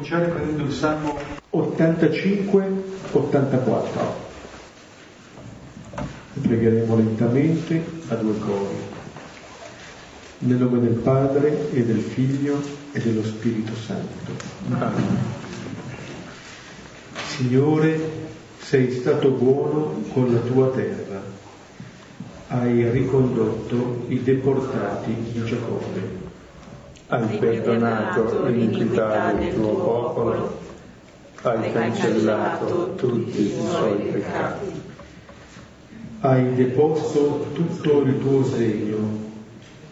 cominciare prendendo il Salmo 85-84. Pregheremo lentamente a due cori. Nel nome del Padre e del Figlio e dello Spirito Santo. Amen. Signore, sei stato buono con la tua terra. Hai ricondotto i deportati di Giacobbe hai perdonato l'iniquità del tuo popolo, hai cancellato tutti i suoi peccati. Hai deposto tutto il tuo sdegno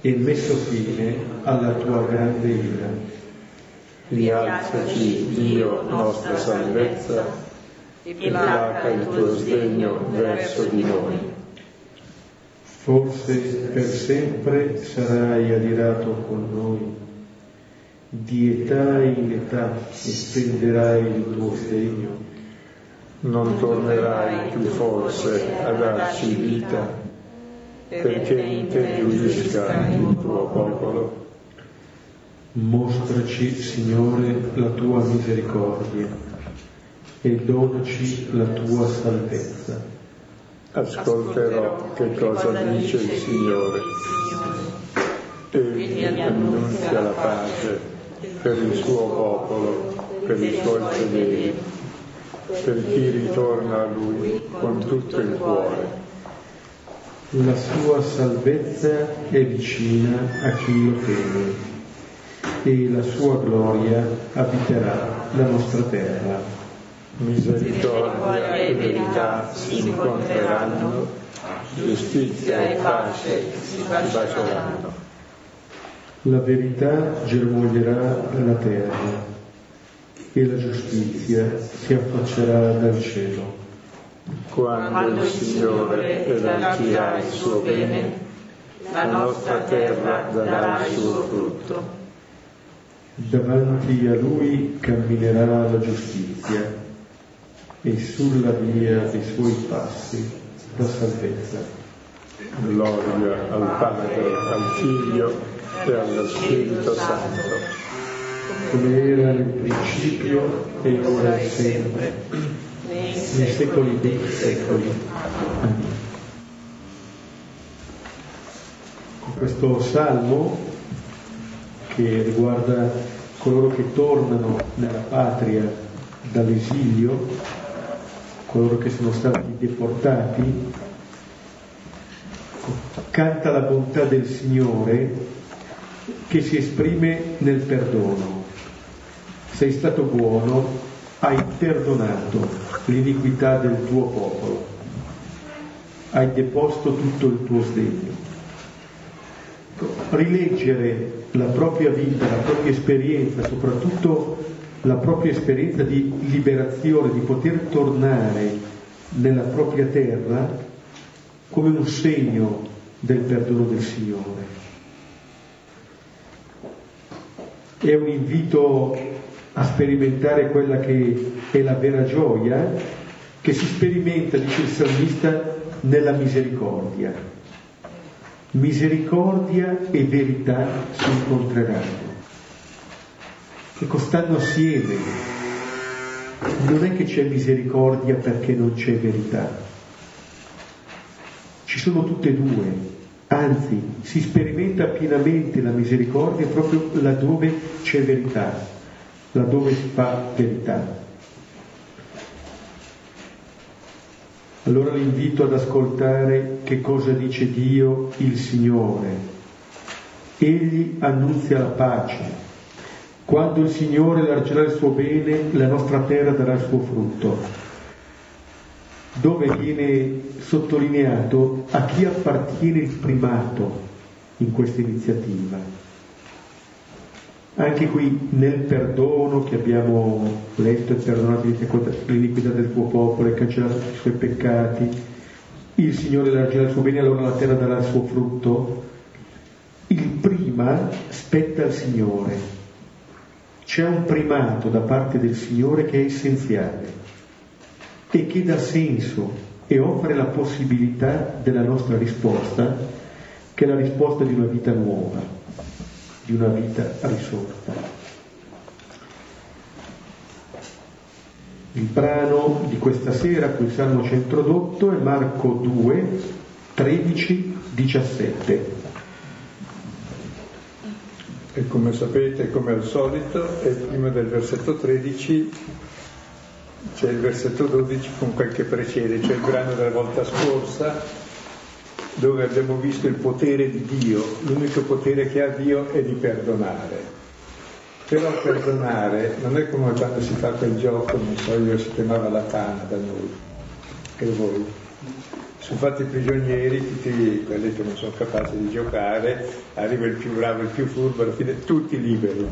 e messo fine alla tua grande ira. Rialzaci, Dio, nostra salvezza, e placa il tuo sdegno verso di noi. Forse per sempre sarai adirato con noi di età in età estenderai il tuo segno. Non tornerai più forse a darci vita, perché in te giudica il tuo popolo. Mostraci, Signore, la tua misericordia e donaci la tua salvezza. Ascolterò che cosa dice il Signore. Egli annunzia la pace per il suo popolo, per i suoi fedeli, per chi ritorna a Lui con tutto il cuore. La sua salvezza è vicina a chi lo teme e la sua gloria abiterà la nostra terra. Misericordia e verità si incontreranno, giustizia e pace si baceranno la verità germoglierà nella terra e la giustizia si affaccerà dal cielo. Quando il Signore elargirà il suo bene, la nostra terra darà il suo frutto. Davanti a Lui camminerà la giustizia e sulla via dei suoi passi la salvezza. Gloria al Padre, al Figlio e allo Spirito Santo, come era nel principio e ora e sempre, nei secoli dei secoli. Con questo salmo che riguarda coloro che tornano nella patria dall'esilio, coloro che sono stati deportati, canta la bontà del Signore che si esprime nel perdono. Sei stato buono, hai perdonato l'iniquità del tuo popolo, hai deposto tutto il tuo sdegno. Rileggere la propria vita, la propria esperienza, soprattutto la propria esperienza di liberazione, di poter tornare nella propria terra come un segno del perdono del Signore. È un invito a sperimentare quella che è la vera gioia che si sperimenta, dice il salmista, nella misericordia. Misericordia e verità si incontreranno. Ecco, stanno assieme. Non è che c'è misericordia perché non c'è verità. Ci sono tutte e due anzi si sperimenta pienamente la misericordia proprio laddove c'è verità, laddove si fa verità. Allora l'invito ad ascoltare che cosa dice Dio il Signore. Egli annunzia la pace. Quando il Signore largerà il suo bene, la nostra terra darà il suo frutto dove viene sottolineato a chi appartiene il primato in questa iniziativa. Anche qui nel perdono che abbiamo letto e perdonato l'iniquità del tuo popolo e cancellato tutti i suoi peccati, il Signore largerà il suo bene, allora la terra darà il suo frutto. Il prima spetta al Signore. C'è un primato da parte del Signore che è essenziale e che dà senso e offre la possibilità della nostra risposta, che è la risposta di una vita nuova, di una vita risorta. Il brano di questa sera cui Salmo ci ha introdotto è Marco 2, 13, 17. E come sapete, come al solito, è prima del versetto 13 c'è il versetto 12 con quel che precede, cioè il brano della volta scorsa, dove abbiamo visto il potere di Dio. L'unico potere che ha Dio è di perdonare. Però perdonare non è come quando si fa quel gioco, non so io, si chiamava la tana da noi, e voi. Sono fatti prigionieri, tutti quelli che non sono capaci di giocare, arriva il più bravo, il più furbo, alla fine tutti liberi.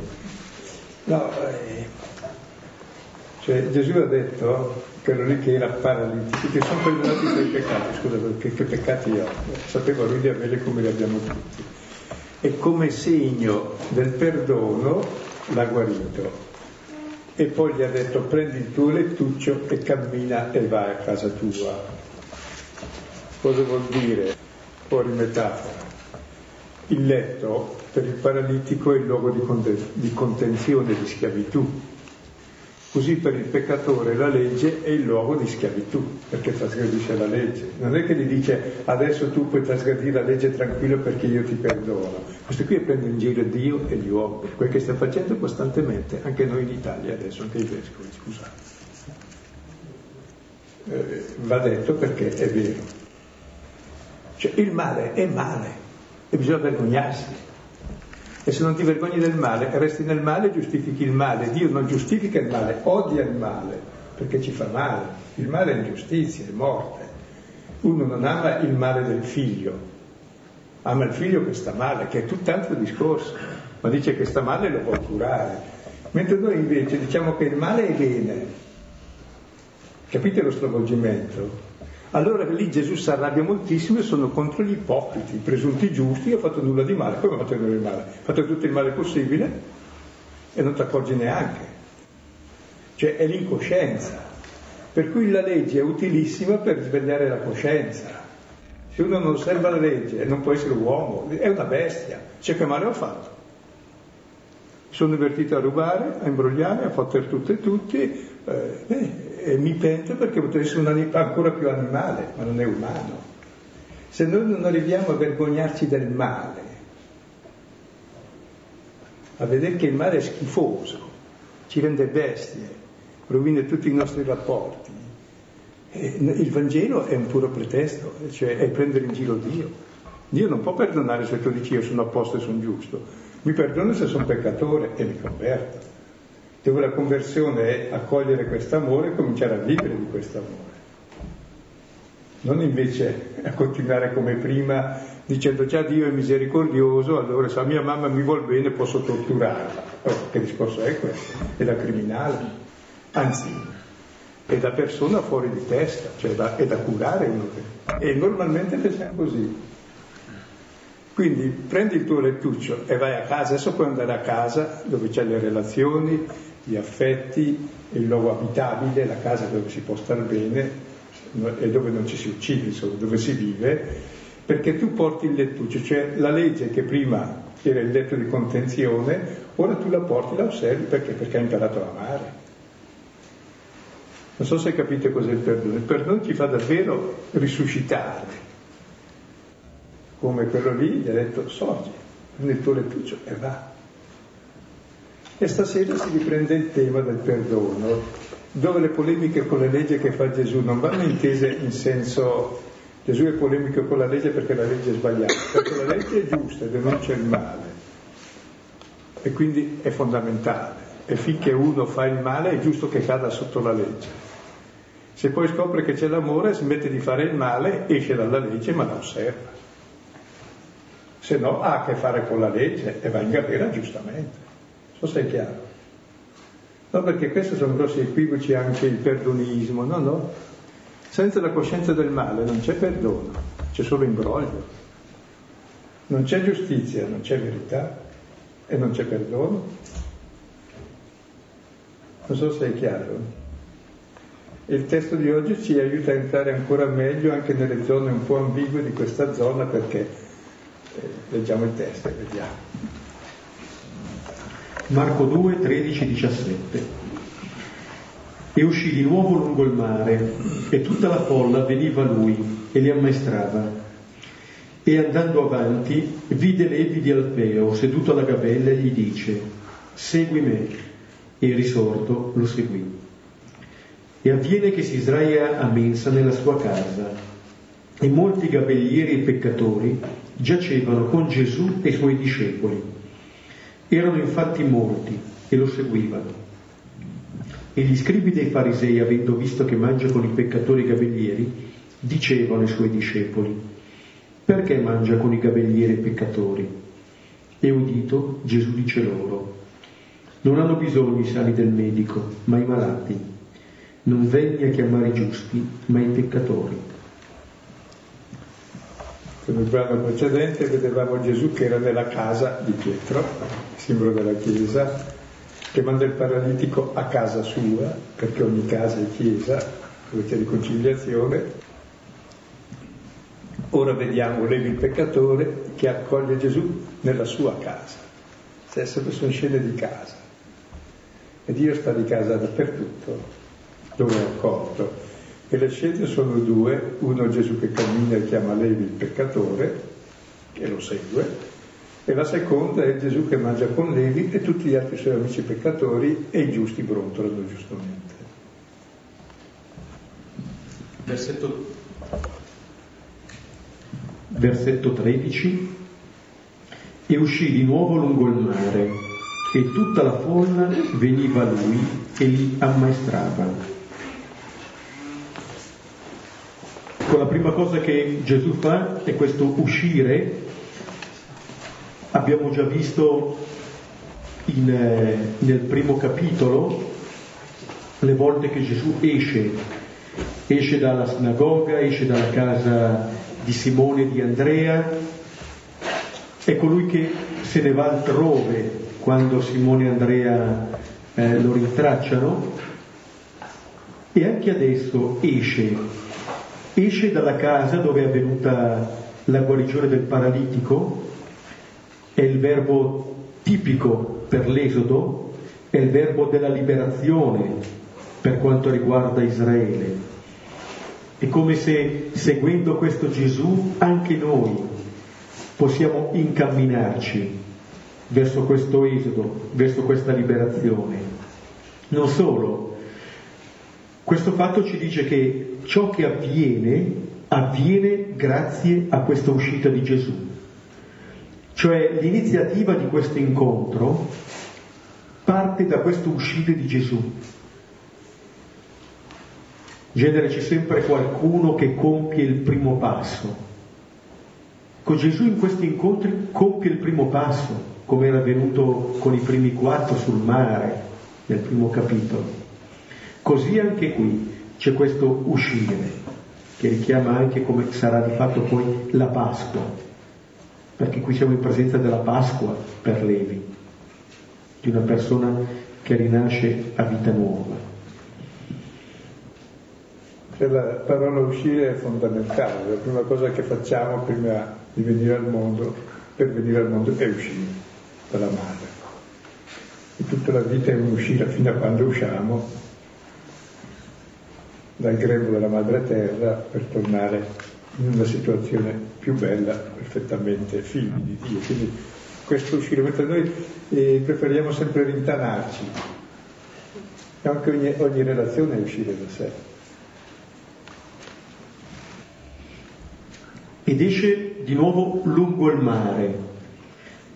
No, eh, cioè Gesù ha detto, quello lì che era paralitico, che sono perdonati i tuoi peccati, scusa, che, che peccati ho? Sapevo lui di averli come li abbiamo tutti. E come segno del perdono l'ha guarito. E poi gli ha detto prendi il tuo lettuccio e cammina e vai a casa tua. Cosa vuol dire? Fuori metafora. Il letto per il paralitico è il luogo di, contenzione, di schiavitù Così per il peccatore la legge è il luogo di schiavitù, perché trasgredisce la legge. Non è che gli dice adesso tu puoi trasgredire la legge tranquillo perché io ti perdono. Questo qui è prendere in giro Dio e gli uomini, quel che sta facendo costantemente, anche noi in Italia adesso, anche i vescovi, scusate. Eh, va detto perché è vero. Cioè il male è male e bisogna vergognarsi. E se non ti vergogni del male, resti nel male e giustifichi il male. Dio non giustifica il male, odia il male, perché ci fa male. Il male è ingiustizia, è morte. Uno non ama il male del figlio, ama il figlio che sta male, che è tutt'altro discorso, ma dice che sta male e lo può curare. Mentre noi invece diciamo che il male è bene. Capite lo stravolgimento? Allora lì Gesù si arrabbia moltissimo e sono contro gli ipocriti, i presunti giusti, io ho fatto nulla di male, come ho fatto nulla di male? Ho fatto tutto il male possibile e non ti accorgi neanche. Cioè è l'incoscienza. Per cui la legge è utilissima per svegliare la coscienza. Se uno non osserva la legge non può essere uomo, è una bestia. Cioè che male ho fatto? Sono divertito a rubare, a imbrogliare, a fotter tutte e tutti, eh, eh e mi pento perché potrei essere animale ancora più animale, ma non è umano. Se noi non arriviamo a vergognarci del male, a vedere che il male è schifoso, ci rende bestie, rovina tutti i nostri rapporti, il Vangelo è un puro pretesto, cioè è prendere in giro Dio. Dio non può perdonare se tu dici io sono a posto e sono giusto, mi perdona se sono peccatore e mi converto dove la conversione è accogliere questo amore e cominciare a vivere di questo amore. Non invece a continuare come prima dicendo già Dio è misericordioso, allora se la mia mamma mi vuol bene posso torturarla. Oh, che discorso è questo? È da criminale, anzi è da persona fuori di testa, cioè da, è da curare uno. E normalmente pensiamo così. Quindi prendi il tuo lettuccio e vai a casa, adesso puoi andare a casa dove c'è le relazioni, gli affetti, il luogo abitabile, la casa dove si può star bene e dove non ci si uccide, insomma, dove si vive, perché tu porti il lettuccio, cioè la legge che prima era il letto di contenzione, ora tu la porti, la osservi perché? Perché hai imparato a amare. Non so se capite cos'è il perdono. Il perdono ti fa davvero risuscitare, come quello lì gli ha detto sorgi nel tuo lettuccio e va. E stasera si riprende il tema del perdono, dove le polemiche con le leggi che fa Gesù non vanno intese in senso Gesù è polemico con la legge perché la legge è sbagliata, perché la legge è giusta e denuncia il male e quindi è fondamentale e finché uno fa il male è giusto che cada sotto la legge. Se poi scopre che c'è l'amore, smette di fare il male, esce dalla legge ma la osserva. Se no ha a che fare con la legge e va in galera giustamente. So se è chiaro. No, perché questi sono grossi equivoci anche il perdonismo, no, no. Senza la coscienza del male non c'è perdono, c'è solo imbroglio. Non c'è giustizia, non c'è verità e non c'è perdono. Non so se è chiaro. Il testo di oggi ci aiuta a entrare ancora meglio anche nelle zone un po' ambigue di questa zona perché eh, leggiamo il testo e vediamo. Marco 2, 13, 17. e uscì di nuovo lungo il mare e tutta la folla veniva a lui e li ammaestrava. E andando avanti vide Levi di Alfeo seduto alla gabella e gli dice segui me e risorto lo seguì. E avviene che si sdraia a mensa nella sua casa e molti gabellieri e peccatori giacevano con Gesù e i suoi discepoli. Erano infatti molti e lo seguivano. E gli scribi dei farisei, avendo visto che mangia con i peccatori e gabellieri, dicevano ai suoi discepoli, perché mangia con i gabellieri i peccatori? E udito, Gesù dice loro, non hanno bisogno i sani del medico, ma i malati. Non venni a chiamare i giusti, ma i peccatori. Nel brano precedente vedevamo Gesù che era nella casa di Pietro, simbolo della Chiesa, che manda il paralitico a casa sua, perché ogni casa è chiesa, dove c'è riconciliazione. Ora vediamo Levi il peccatore che accoglie Gesù nella sua casa. Cioè, sempre sono scene di casa. E Dio sta di casa dappertutto, dove è accolto. E le scene sono due, uno Gesù che cammina e chiama Levi il peccatore, che lo segue, e la seconda è Gesù che mangia con Levi e tutti gli altri suoi amici peccatori e i giusti brontolano giustamente. Versetto, versetto 13 e uscì di nuovo lungo il mare e tutta la folla veniva a lui e li ammaestrava. Ecco, la prima cosa che Gesù fa è questo uscire. Abbiamo già visto in, nel primo capitolo le volte che Gesù esce, esce dalla sinagoga, esce dalla casa di Simone e di Andrea, è colui che se ne va altrove quando Simone e Andrea eh, lo rintracciano. E anche adesso esce, esce dalla casa dove è avvenuta la guarigione del paralitico è il verbo tipico per l'Esodo, è il verbo della liberazione per quanto riguarda Israele. È come se seguendo questo Gesù anche noi possiamo incamminarci verso questo esodo, verso questa liberazione. Non solo, questo fatto ci dice che ciò che avviene avviene grazie a questa uscita di Gesù. Cioè l'iniziativa di questo incontro parte da questo uscire di Gesù. In genere c'è sempre qualcuno che compie il primo passo. Con Gesù in questi incontri compie il primo passo, come era avvenuto con i primi quattro sul mare, nel primo capitolo. Così anche qui c'è questo uscire, che richiama anche come sarà di fatto poi la Pasqua, perché qui siamo in presenza della Pasqua per Levi, di una persona che rinasce a vita nuova. Cioè la parola uscire è fondamentale, la prima cosa che facciamo prima di venire al mondo, per venire al mondo, è uscire dalla madre. E tutta la vita è un'uscita fino a quando usciamo dal grembo della madre terra per tornare in una situazione più bella, perfettamente figli di Dio. Quindi questo uscire, mentre noi eh, preferiamo sempre rintanarci, anche ogni, ogni relazione è uscire da sé. Ed esce di nuovo lungo il mare.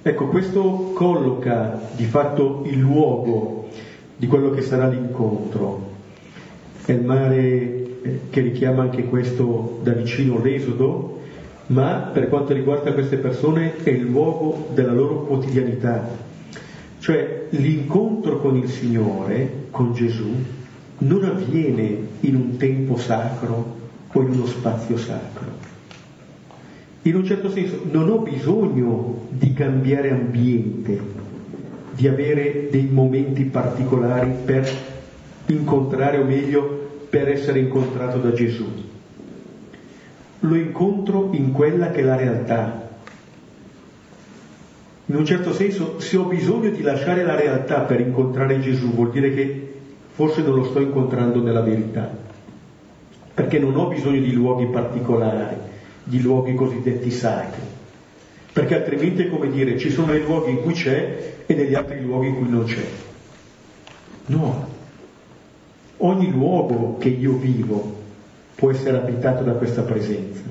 Ecco, questo colloca di fatto il luogo di quello che sarà l'incontro. È il mare eh, che richiama anche questo da vicino l'esodo, ma per quanto riguarda queste persone è il luogo della loro quotidianità. Cioè l'incontro con il Signore, con Gesù, non avviene in un tempo sacro o in uno spazio sacro. In un certo senso non ho bisogno di cambiare ambiente, di avere dei momenti particolari per incontrare o meglio per essere incontrato da Gesù. Lo incontro in quella che è la realtà. In un certo senso, se ho bisogno di lasciare la realtà per incontrare Gesù, vuol dire che forse non lo sto incontrando nella verità, perché non ho bisogno di luoghi particolari, di luoghi cosiddetti sacri, perché altrimenti è come dire ci sono i luoghi in cui c'è e degli altri luoghi in cui non c'è. No, ogni luogo che io vivo può essere abitato da questa presenza.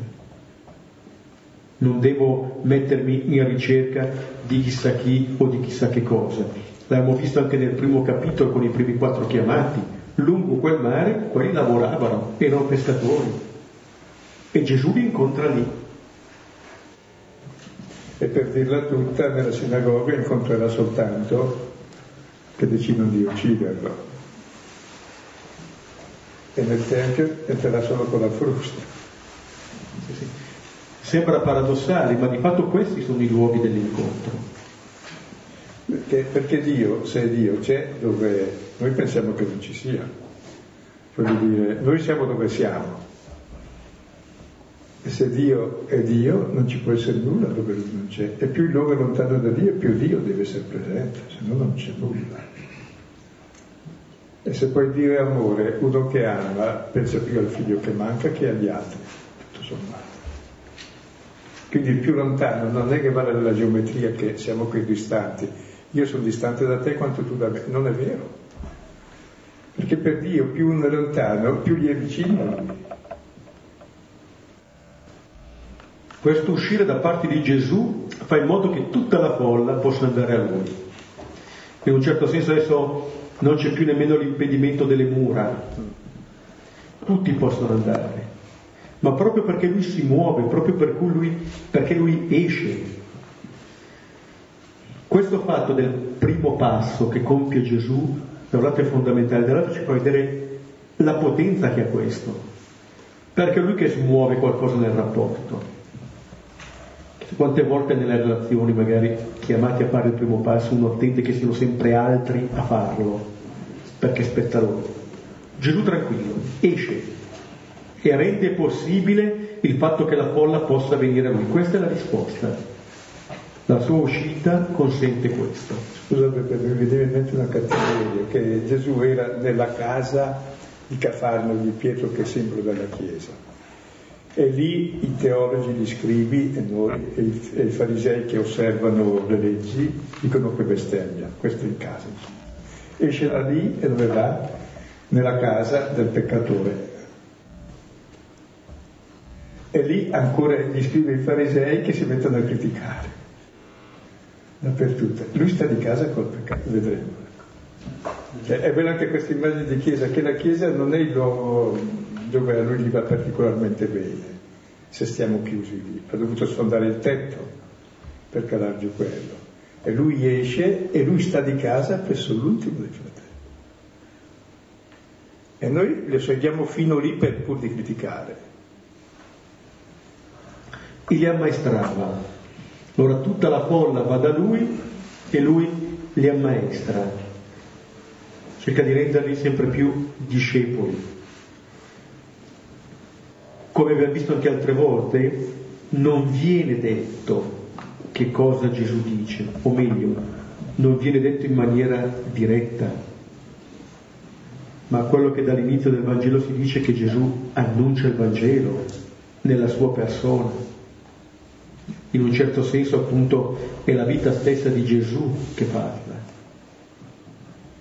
Non devo mettermi in ricerca di chissà chi o di chissà che cosa. L'abbiamo visto anche nel primo capitolo con i primi quattro chiamati. Lungo quel mare, quelli lavoravano, erano pescatori. E Gesù li incontra lì. E per dirla tutta, nella sinagoga incontrerà soltanto che decidono di ucciderlo e nel tempio entrerà solo con la frusta. Sì, sì. Sembra paradossale, ma di fatto questi sono i luoghi dell'incontro. Perché, perché Dio, se Dio c'è dove noi pensiamo che non ci sia, voglio dire, noi siamo dove siamo. E se Dio è Dio non ci può essere nulla dove Lui non c'è. E più il luogo è lontano da Dio, più Dio deve essere presente, se no non c'è nulla. E se puoi dire amore, uno che ama pensa più al figlio che manca che agli altri, tutto sommato. Quindi il più lontano non è che vale la geometria che siamo qui distanti. Io sono distante da te quanto tu da me. Non è vero. Perché per Dio più uno è lontano, più gli è vicino. Questo uscire da parte di Gesù fa in modo che tutta la folla possa andare a Lui. In un certo senso adesso non c'è più nemmeno l'impedimento delle mura, tutti possono andare, ma proprio perché lui si muove, proprio per lui, perché lui esce. Questo fatto del primo passo che compie Gesù, da un lato è fondamentale, dall'altro ci fa vedere la potenza che ha questo, perché è lui che smuove qualcosa nel rapporto. Quante volte nelle relazioni, magari chiamati a fare il primo passo, uno attende che siano sempre altri a farlo, perché spetta loro. Gesù tranquillo, esce e rende possibile il fatto che la folla possa venire a lui. Questa è la risposta. La sua uscita consente questo. Scusa perché mi veniva in mente una categoria, che Gesù era nella casa di Cafarno di Pietro che è simbolo della Chiesa e lì i teologi, gli scribi e noi, e i, farisei che osservano le leggi, dicono che bestemmia, questo in casa. Esce da lì e dove va? Nella casa del peccatore. E lì ancora gli scribi e i farisei che si mettono a criticare. Dappertutto. Lui sta di casa col peccato, vedremo. Cioè, è bella anche questa immagine di chiesa, che la chiesa non è il luogo dove a lui gli va particolarmente bene, se stiamo chiusi lì. Ha dovuto sfondare il tetto per calar giù quello. E lui esce e lui sta di casa presso l'ultimo dei fratelli. E noi le seguiamo fino lì per pur di criticare. Li ammaestrava. Ora tutta la folla va da lui e lui li ammaestra. Cerca di renderli sempre più discepoli come abbiamo visto anche altre volte, non viene detto che cosa Gesù dice, o meglio, non viene detto in maniera diretta, ma quello che dall'inizio del Vangelo si dice è che Gesù annuncia il Vangelo nella sua persona. In un certo senso appunto è la vita stessa di Gesù che parla.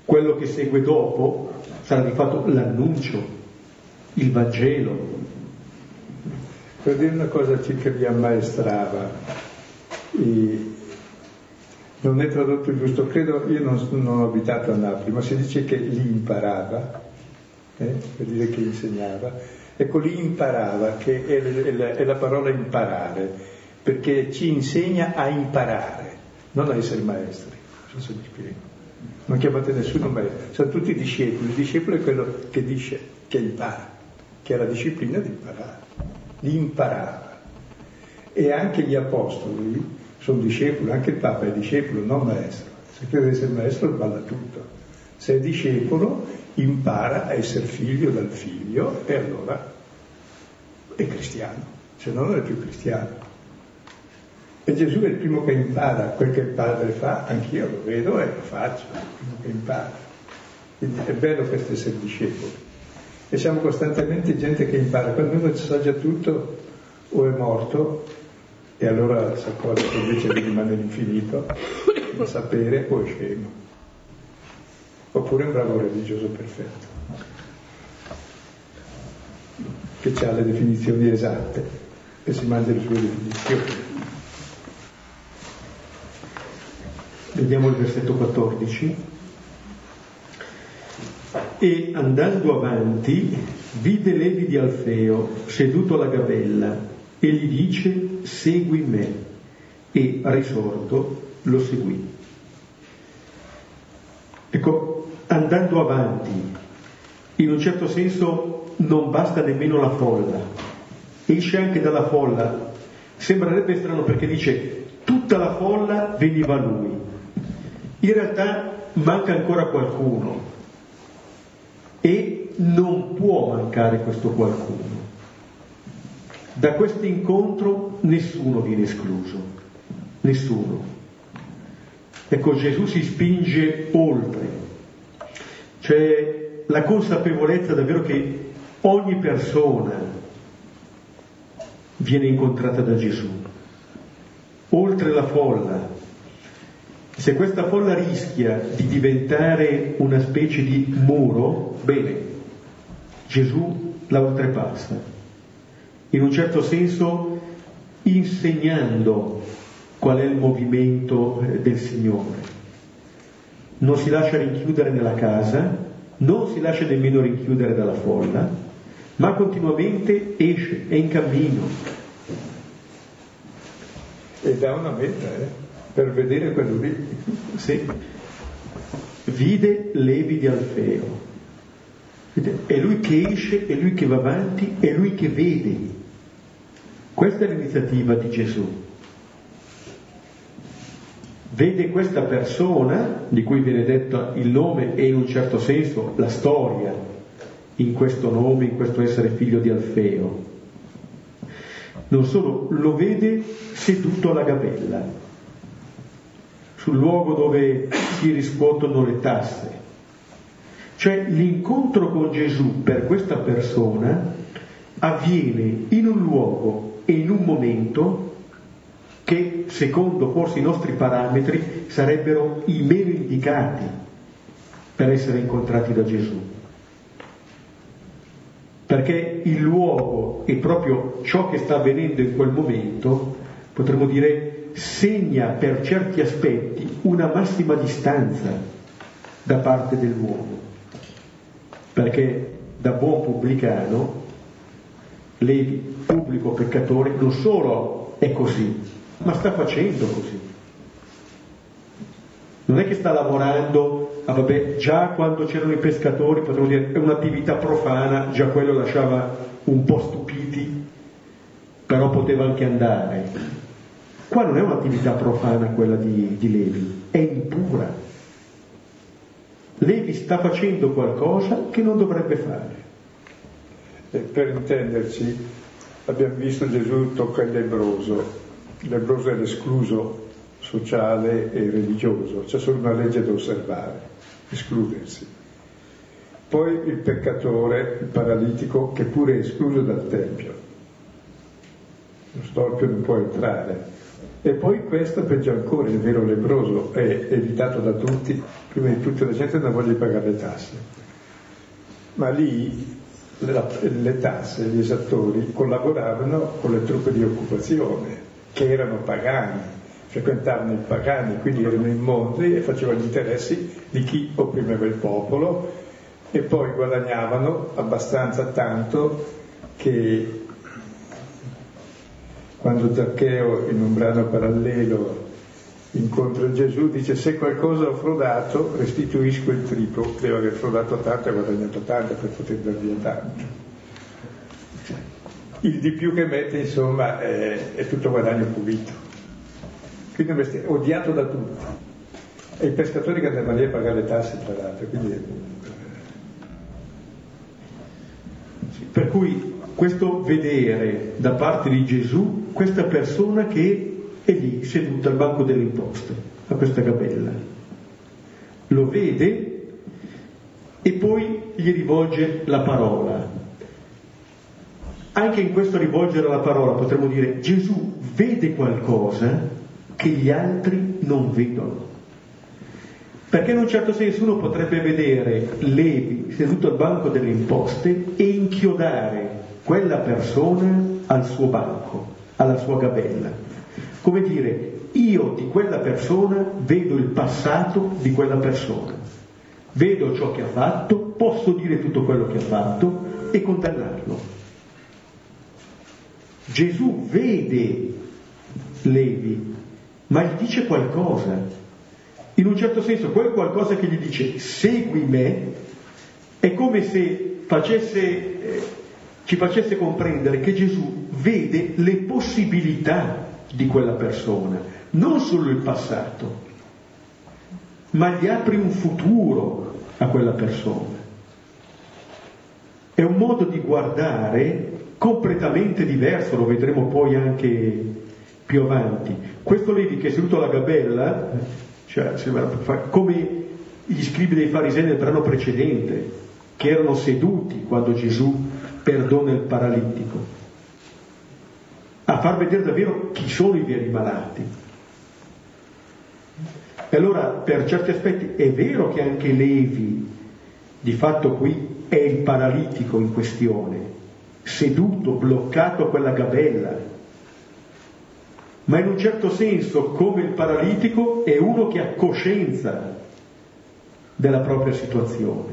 Quello che segue dopo sarà di fatto l'annuncio, il Vangelo, per dire una cosa circa li ammaestrava, e non è tradotto giusto, credo, io non, non, ho abitato a Napoli, ma si dice che li imparava, eh, per dire che insegnava, ecco lì imparava, che è, è, la, è la parola imparare, perché ci insegna a imparare, non a essere maestri, non so se mi spiego. Non chiamate nessuno maestro, sono tutti discepoli, il discepolo è quello che dice, che impara, che ha la disciplina di imparare. Li imparava. E anche gli apostoli sono discepoli, anche il Papa è discepolo, non maestro. Se crede essere maestro balla tutto. Se è discepolo impara a essere figlio dal figlio e allora è cristiano, se no non è più cristiano. E Gesù è il primo che impara quel che il padre fa, anch'io lo vedo e lo faccio, è il primo che impara. Quindi è bello questo essere discepoli. E siamo costantemente gente che impara, quando uno sa già tutto o è morto e allora si accorge che invece di rimanere infinito, di sapere o è scemo. Oppure un bravo religioso perfetto, che ha le definizioni esatte e si mangia le sue definizioni. Vediamo il versetto 14. E andando avanti vide Levi di Alfeo seduto alla gabella e gli dice segui me e risorto lo seguì. Ecco, andando avanti, in un certo senso non basta nemmeno la folla, esce anche dalla folla. Sembrerebbe strano perché dice tutta la folla veniva a lui, in realtà manca ancora qualcuno e non può mancare questo qualcuno. Da questo incontro nessuno viene escluso, nessuno. Ecco, Gesù si spinge oltre, c'è la consapevolezza davvero che ogni persona viene incontrata da Gesù, oltre la folla, se questa folla rischia di diventare una specie di muro, bene, Gesù la oltrepassa, in un certo senso insegnando qual è il movimento eh, del Signore. Non si lascia rinchiudere nella casa, non si lascia nemmeno rinchiudere dalla folla, ma continuamente esce, è in cammino. E dà una meta, eh? per vedere quello lì. Sì. Vide Levi di Alfeo. È lui che esce, è lui che va avanti, è lui che vede. Questa è l'iniziativa di Gesù. Vede questa persona, di cui viene detto il nome e in un certo senso la storia, in questo nome, in questo essere figlio di Alfeo. Non solo, lo vede seduto alla gabella sul luogo dove si riscuotono le tasse. Cioè l'incontro con Gesù per questa persona avviene in un luogo in un momento che secondo forse i nostri parametri sarebbero i meno indicati per essere incontrati da Gesù. Perché il luogo e proprio ciò che sta avvenendo in quel momento, potremmo dire, segna per certi aspetti una massima distanza da parte dell'uomo, perché da buon pubblicano, Levi, pubblico peccatore, non solo è così, ma sta facendo così. Non è che sta lavorando, ah vabbè, già quando c'erano i pescatori, potremmo dire, è un'attività profana, già quello lasciava un po' stupiti, però poteva anche andare. Qua non è un'attività profana quella di, di Levi, è impura. Levi sta facendo qualcosa che non dovrebbe fare. E per intenderci, abbiamo visto Gesù tocca il lebroso. Il lebroso è l'escluso sociale e religioso, c'è solo una legge da osservare, escludersi. Poi il peccatore, il paralitico, che pure è escluso dal Tempio. Lo storpio non può entrare, e poi questo, peggio ancora, il vero lebroso è evitato da tutti, prima di tutto la gente non vuole pagare le tasse. Ma lì la, le tasse, gli esattori collaboravano con le truppe di occupazione, che erano pagani, frequentavano i pagani, quindi erano immondi e facevano gli interessi di chi opprimeva il popolo e poi guadagnavano abbastanza tanto che quando Zaccheo in un brano parallelo incontra Gesù dice se qualcosa ho frodato restituisco il triplo, deve aver frodato tanto e guadagnato tanto per poter dar via tanto. Il di più che mette insomma è, è tutto guadagno pulito. Quindi è odiato da tutti. E i pescatori che andavano lì a pagare le tasse tra l'altro. Quindi... Per cui questo vedere da parte di Gesù questa persona che è lì seduta al banco delle imposte, a questa gabella. Lo vede e poi gli rivolge la parola. Anche in questo rivolgere la parola potremmo dire Gesù vede qualcosa che gli altri non vedono. Perché in un certo senso uno potrebbe vedere Levi seduto al banco delle imposte e inchiodare quella persona al suo banco, alla sua gabella. Come dire, io di quella persona vedo il passato di quella persona, vedo ciò che ha fatto, posso dire tutto quello che ha fatto e condannarlo. Gesù vede Levi, ma gli dice qualcosa. In un certo senso, quel qualcosa che gli dice segui me è come se facesse, eh, ci facesse comprendere che Gesù vede le possibilità di quella persona, non solo il passato, ma gli apre un futuro a quella persona. È un modo di guardare completamente diverso, lo vedremo poi anche più avanti. Questo Levi che è seduto alla gabella, cioè, come gli scribi dei farisei nel brano precedente, che erano seduti quando Gesù perdona il paralittico, a far vedere davvero chi sono i veri malati. E allora, per certi aspetti, è vero che anche Levi, di fatto qui, è il paralitico in questione, seduto, bloccato a quella gabella, ma in un certo senso, come il paralitico, è uno che ha coscienza della propria situazione.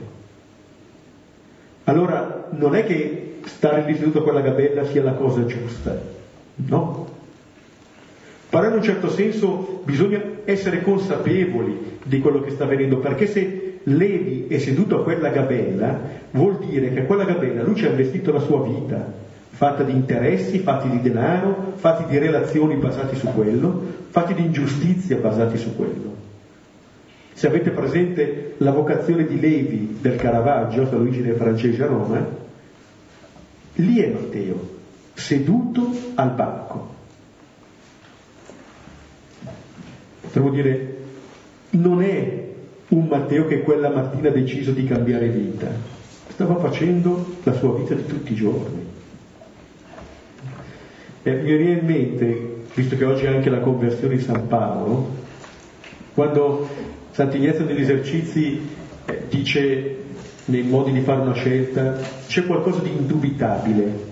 Allora, non è che stare lì seduto a quella gabella sia la cosa giusta, no? Però in un certo senso bisogna essere consapevoli di quello che sta avvenendo, perché se Levi è seduto a quella gabella, vuol dire che a quella gabella lui ci ha investito la sua vita, fatta di interessi, fatti di denaro, fatti di relazioni basati su quello, fatti di ingiustizia basati su quello. Se avete presente la vocazione di Levi del Caravaggio, l'origine francese a Roma, lì è Matteo, seduto al banco. Potremmo dire, non è un Matteo che quella mattina ha deciso di cambiare vita, stava facendo la sua vita di tutti i giorni. E mi viene in mente, visto che oggi è anche la conversione di San Paolo, quando Sant'Ignazio degli esercizi eh, dice nei modi di fare una scelta, c'è qualcosa di indubitabile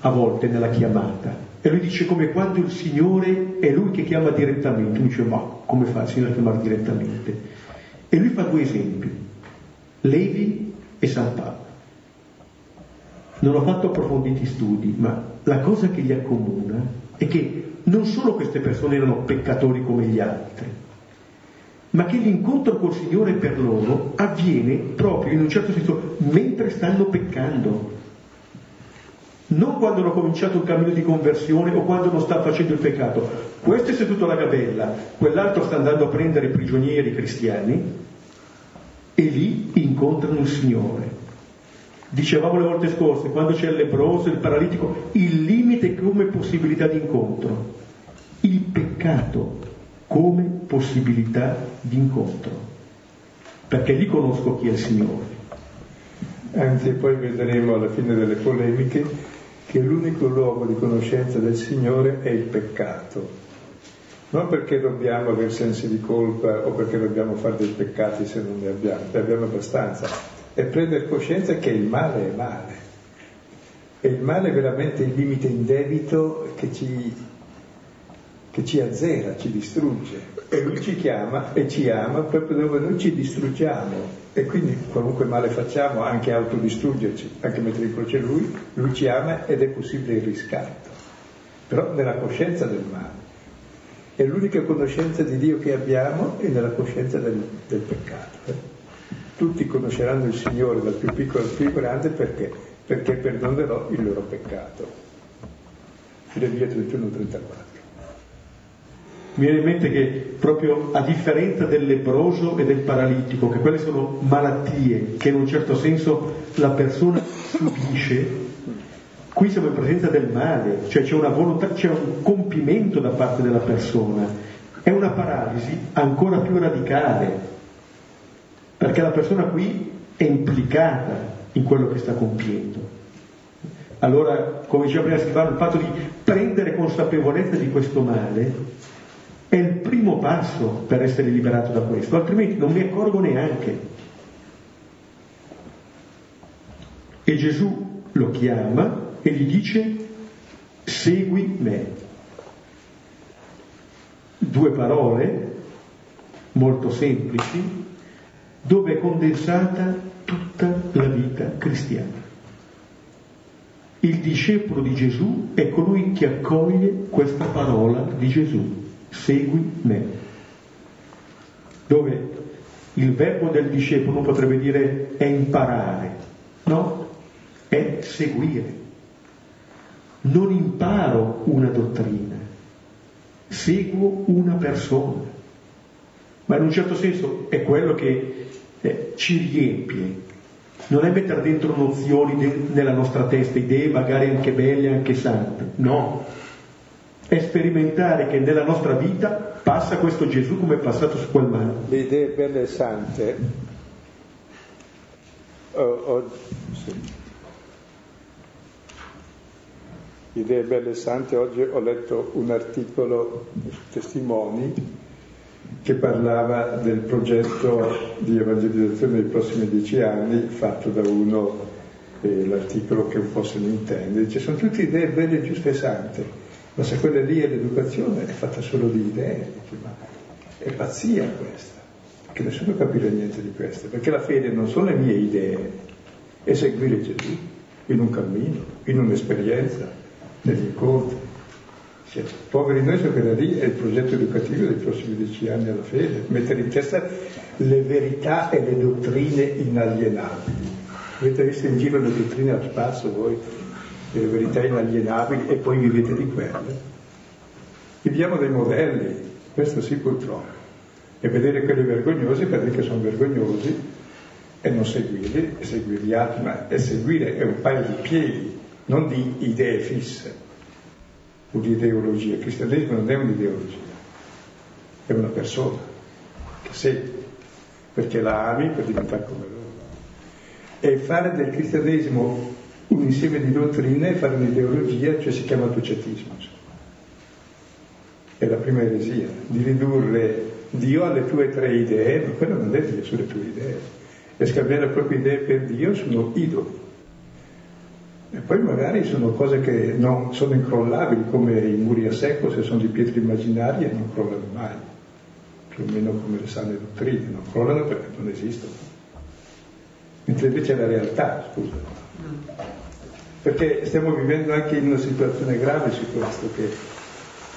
a volte nella chiamata. E lui dice come quando il Signore è lui che chiama direttamente. Lui dice ma come fa il Signore a chiamare direttamente? E lui fa due esempi, Levi e San Paolo. Non ho fatto approfonditi studi, ma la cosa che li accomuna è che non solo queste persone erano peccatori come gli altri, ma che l'incontro col Signore per loro avviene proprio in un certo senso mentre stanno peccando non quando hanno cominciato un cammino di conversione o quando non sta facendo il peccato. Questo è seduto alla gabella, quell'altro sta andando a prendere prigionieri cristiani e lì incontrano il Signore. Dicevamo le volte scorse, quando c'è il lebroso, il paralitico, il limite come possibilità di incontro, il peccato come possibilità di incontro, perché lì conosco chi è il Signore. Anzi, poi vedremo alla fine delle polemiche che l'unico luogo di conoscenza del Signore è il peccato. Non perché dobbiamo avere sensi di colpa o perché dobbiamo fare dei peccati se non ne abbiamo, ne abbiamo abbastanza, è prendere coscienza che il male è male. E il male è veramente il limite indebito che ci, che ci azzera, ci distrugge. E lui ci chiama e ci ama proprio dove noi ci distruggiamo e quindi qualunque male facciamo, anche autodistruggerci, anche mettere in croce lui, lui ci ama ed è possibile il riscatto, però nella coscienza del male. E l'unica conoscenza di Dio che abbiamo è nella coscienza del, del peccato. Tutti conosceranno il Signore dal più piccolo al più grande perché? Perché perdonerò il loro peccato. Filemia 31-34. Mi viene in mente che proprio a differenza del lebroso e del paralitico, che quelle sono malattie che in un certo senso la persona subisce, qui siamo in presenza del male, cioè c'è una volontà, c'è un compimento da parte della persona, è una paralisi ancora più radicale, perché la persona qui è implicata in quello che sta compiendo. Allora, come diceva prima Silvano, il fatto di prendere consapevolezza di questo male primo passo per essere liberato da questo, altrimenti non mi accorgo neanche. E Gesù lo chiama e gli dice segui me. Due parole molto semplici dove è condensata tutta la vita cristiana. Il discepolo di Gesù è colui che accoglie questa parola di Gesù, segui me. Dove il verbo del discepolo potrebbe dire è imparare, no? È seguire. Non imparo una dottrina, seguo una persona. Ma in un certo senso è quello che eh, ci riempie non è mettere dentro nozioni de- nella nostra testa, idee magari anche belle, anche sante, no. È sperimentare che nella nostra vita passa questo Gesù come è passato su quel mare. Le idee belle e sante. Oh, oh, sì. Idee belle e sante, oggi ho letto un articolo testimoni che parlava del progetto di evangelizzazione dei prossimi dieci anni fatto da uno, eh, l'articolo che un po' se ne intende, dice sono tutte idee belle, giuste e sante, ma se quella lì è l'educazione è fatta solo di idee, ma è pazzia questa, che nessuno capirà niente di questo, perché la fede non sono le mie idee, è seguire Gesù in un cammino, in un'esperienza, negli incontri. Cioè, poveri noi da lì è il progetto educativo dei prossimi dieci anni alla fede, mettere in testa le verità e le dottrine inalienabili. Avete visto in giro le dottrine al spasso voi, le verità inalienabili e poi vivete di quelle? Viviamo dei modelli, questo sì purtroppo, e vedere quelli vergognosi perché sono vergognosi e non seguirli, e seguirli altri, ma e seguire è un paio di piedi, non di idee fisse un'ideologia. Il cristianesimo non è un'ideologia, è una persona che segui, perché la ami per diventare come loro. E fare del cristianesimo un insieme di dottrine, fare un'ideologia, cioè si chiama docetismo. Cioè. È la prima eresia, di ridurre Dio alle tue tre idee, ma quello non è Dio sulle tue idee. E scambiare le proprie idee per Dio sono idoli. E poi magari sono cose che non sono incrollabili, come i muri a secco, se sono di pietre immaginarie non crollano mai, più o meno come le sane dottrine, non crollano perché non esistono. Mentre invece è la realtà, scusa. Perché stiamo vivendo anche in una situazione grave su questo, che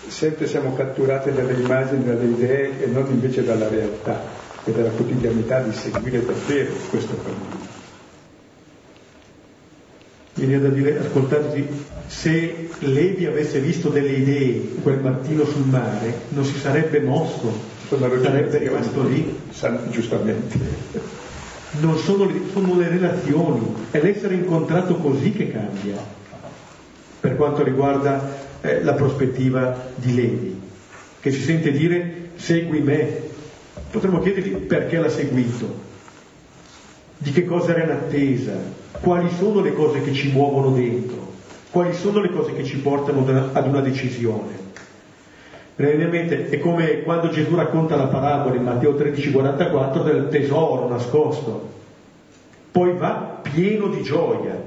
sempre siamo catturati dalle immagini, dalle idee e non invece dalla realtà e dalla quotidianità di seguire davvero questo cammino mi viene da dire, ascoltati, se Levi avesse visto delle idee quel mattino sul mare, non si sarebbe mosso, sarebbe rimasto lì. Giustamente. Non sono, sono le relazioni, è l'essere incontrato così che cambia, per quanto riguarda eh, la prospettiva di Levi, che si sente dire segui me. Potremmo chiedergli perché l'ha seguito, di che cosa era in attesa, quali sono le cose che ci muovono dentro, quali sono le cose che ci portano ad una decisione. Brevemente è come quando Gesù racconta la parabola in Matteo 13,44 del tesoro nascosto. Poi va pieno di gioia,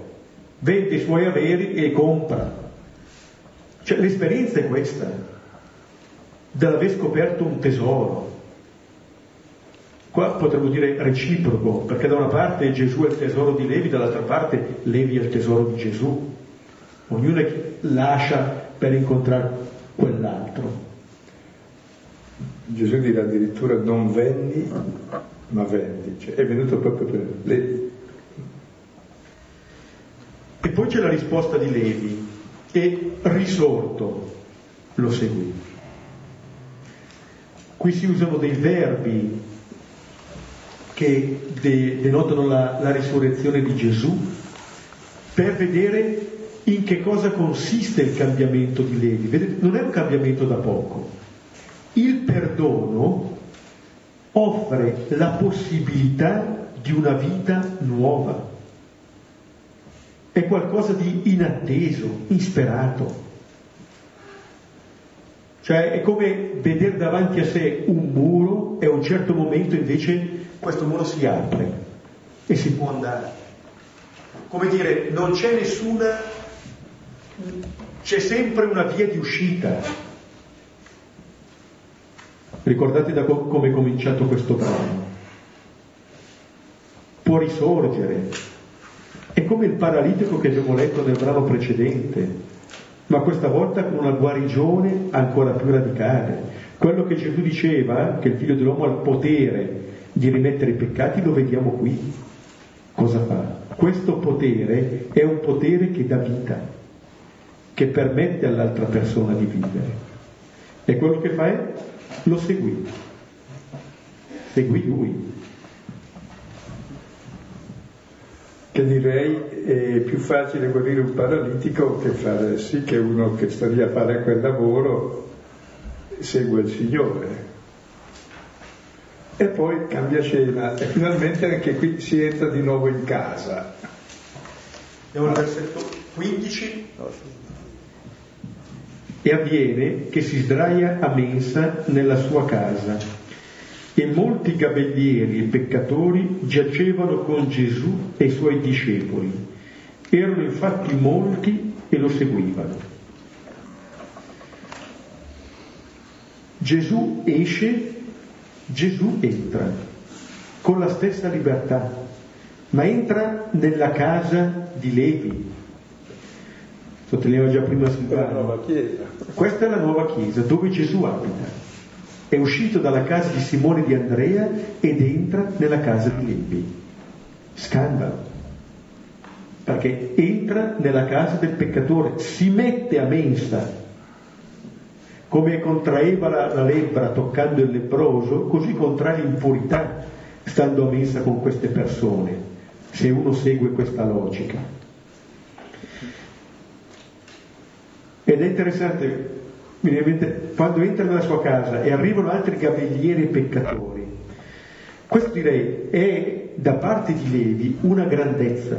vende i suoi averi e compra. Cioè l'esperienza è questa, dell'aver scoperto un tesoro. Qua potremmo dire reciproco, perché da una parte Gesù è il tesoro di Levi, dall'altra parte Levi è il tesoro di Gesù. Ognuno lascia per incontrare quell'altro. Gesù dirà addirittura non vendi, ma vendi, cioè è venuto proprio per Levi. E poi c'è la risposta di Levi, e risorto lo seguì. Qui si usano dei verbi che de- denotano la, la risurrezione di Gesù, per vedere in che cosa consiste il cambiamento di Levi. Vedete, non è un cambiamento da poco. Perdono offre la possibilità di una vita nuova. È qualcosa di inatteso, insperato. Cioè è come vedere davanti a sé un muro e a un certo momento invece questo muro si apre e si può andare. Come dire, non c'è nessuna, c'è sempre una via di uscita. Ricordate da co- come è cominciato questo brano. Può risorgere. È come il paralitico che abbiamo letto nel brano precedente ma questa volta con una guarigione ancora più radicale. Quello che Gesù diceva, che il figlio dell'uomo ha il potere di rimettere i peccati, lo vediamo qui. Cosa fa? Questo potere è un potere che dà vita, che permette all'altra persona di vivere. E quello che fa è lo seguì. Seguì lui. che direi è più facile guarire un paralitico che fare sì che uno che sta lì a fare quel lavoro segua il Signore. E poi cambia scena e finalmente anche qui si entra di nuovo in casa. Andiamo al versetto 15. E avviene che si sdraia a mensa nella sua casa e molti gabellieri e peccatori giacevano con Gesù e i suoi discepoli. Erano infatti molti e lo seguivano. Gesù esce, Gesù entra con la stessa libertà, ma entra nella casa di Levi. Sottolineavo già prima Silvano. Questa è la nuova chiesa dove Gesù abita è uscito dalla casa di Simone di Andrea ed entra nella casa di Levi. Scandalo. Perché entra nella casa del peccatore, si mette a mensa, come contraeva la, la lebbra toccando il leproso, così contrae l'impurità stando a mensa con queste persone, se uno segue questa logica. Ed è interessante quando entra nella sua casa e arrivano altri gabellieri peccatori. Questo direi è da parte di Levi una grandezza,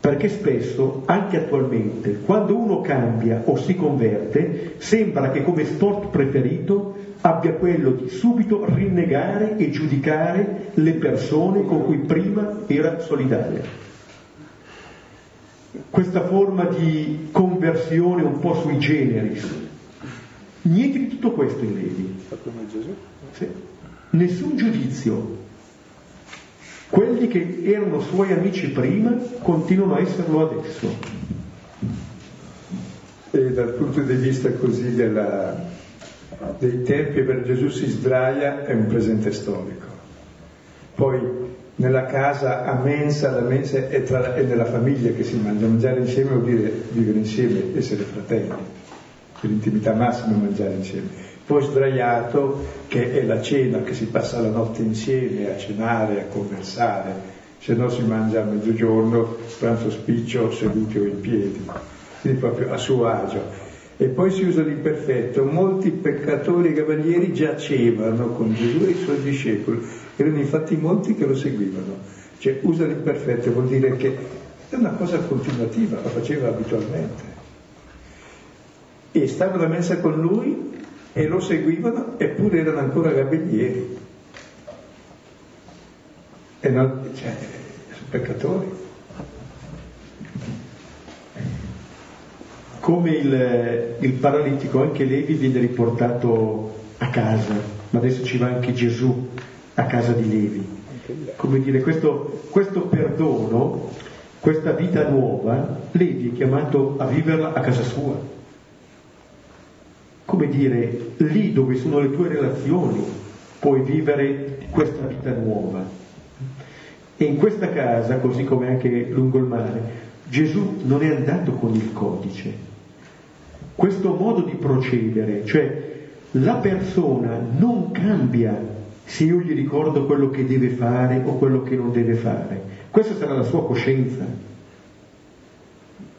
perché spesso, anche attualmente, quando uno cambia o si converte, sembra che come sport preferito abbia quello di subito rinnegare e giudicare le persone con cui prima era solidario. Questa forma di conversione un po' sui generis, Niente di tutto questo in Levi. Gesù? Sì. Nessun giudizio. Quelli che erano suoi amici prima continuano a esserlo adesso. E dal punto di vista così della, dei tempi per Gesù si sdraia è un presente storico. Poi nella casa a mensa, la mensa è, tra, è nella famiglia che si mangia, mangiare insieme vuol dire vivere insieme, essere fratelli. L'intimità massima mangiare insieme. Poi sdraiato, che è la cena, che si passa la notte insieme a cenare, a conversare, se no si mangia a mezzogiorno, pranzo spiccio, seduti o in piedi, quindi proprio a suo agio. E poi si usa l'imperfetto, molti peccatori e cavalieri giacevano con Gesù e i suoi discepoli, erano infatti molti che lo seguivano. Cioè usa l'imperfetto, vuol dire che è una cosa continuativa, la faceva abitualmente e stavano a messa con lui e lo seguivano eppure erano ancora gabellieri. E non, cioè, sono peccatori. Come il, il paralitico, anche Levi viene riportato a casa, ma adesso ci va anche Gesù a casa di Levi. Come dire, questo, questo perdono, questa vita nuova, Levi è chiamato a viverla a casa sua come dire, lì dove sono le tue relazioni puoi vivere questa vita nuova. E in questa casa, così come anche lungo il mare, Gesù non è andato con il codice. Questo modo di procedere, cioè la persona non cambia se io gli ricordo quello che deve fare o quello che non deve fare. Questa sarà la sua coscienza.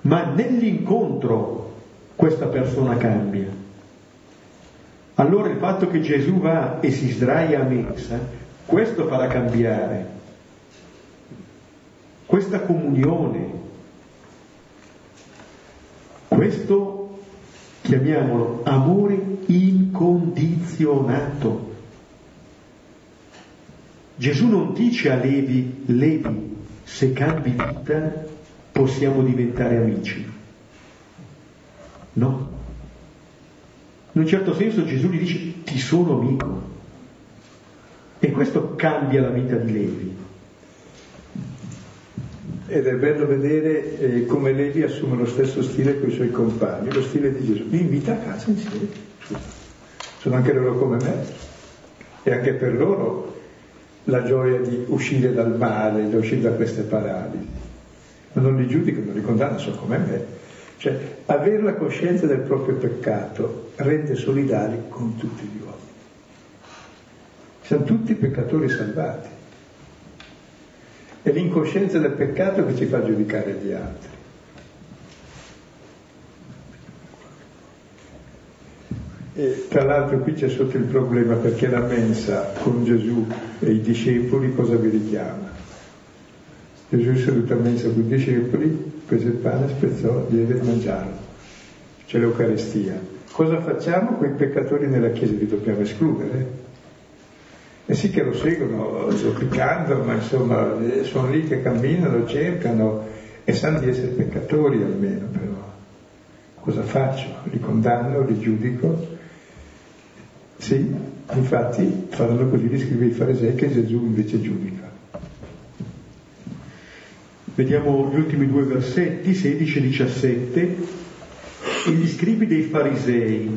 Ma nell'incontro questa persona cambia. Allora il fatto che Gesù va e si sdraia a mensa, questo farà cambiare. questa comunione, questo chiamiamolo amore incondizionato. Gesù non dice a Levi, Levi, se cambi vita possiamo diventare amici. No. In un certo senso Gesù gli dice ti sono amico. E questo cambia la vita di Levi. Ed è bello vedere eh, come Levi assume lo stesso stile con i suoi compagni, lo stile di Gesù. Li invita a casa insieme. Sono anche loro come me. E anche per loro la gioia di uscire dal male, di uscire da queste paralisi. Ma non li giudica, non li condanna, sono come me. Cioè, avere la coscienza del proprio peccato rende solidali con tutti gli uomini. Siamo tutti peccatori salvati. È l'incoscienza del peccato che ci fa giudicare gli altri. E tra l'altro qui c'è sotto il problema perché la mensa con Gesù e i discepoli cosa vi richiama? Gesù seduto a mensa con i discepoli prese il pane, spezzò, diede e mangiarono. C'è l'Eucaristia. Cosa facciamo? Quei peccatori nella Chiesa li dobbiamo escludere? E sì che lo seguono zoppicando, ma insomma sono lì che camminano, cercano e sanno di essere peccatori almeno però. Cosa faccio? Li condanno, li giudico? Sì, infatti faranno così gli scrive i farisei che Gesù invece giudica. Vediamo gli ultimi due versetti, 16 e 17. E gli scribi dei farisei,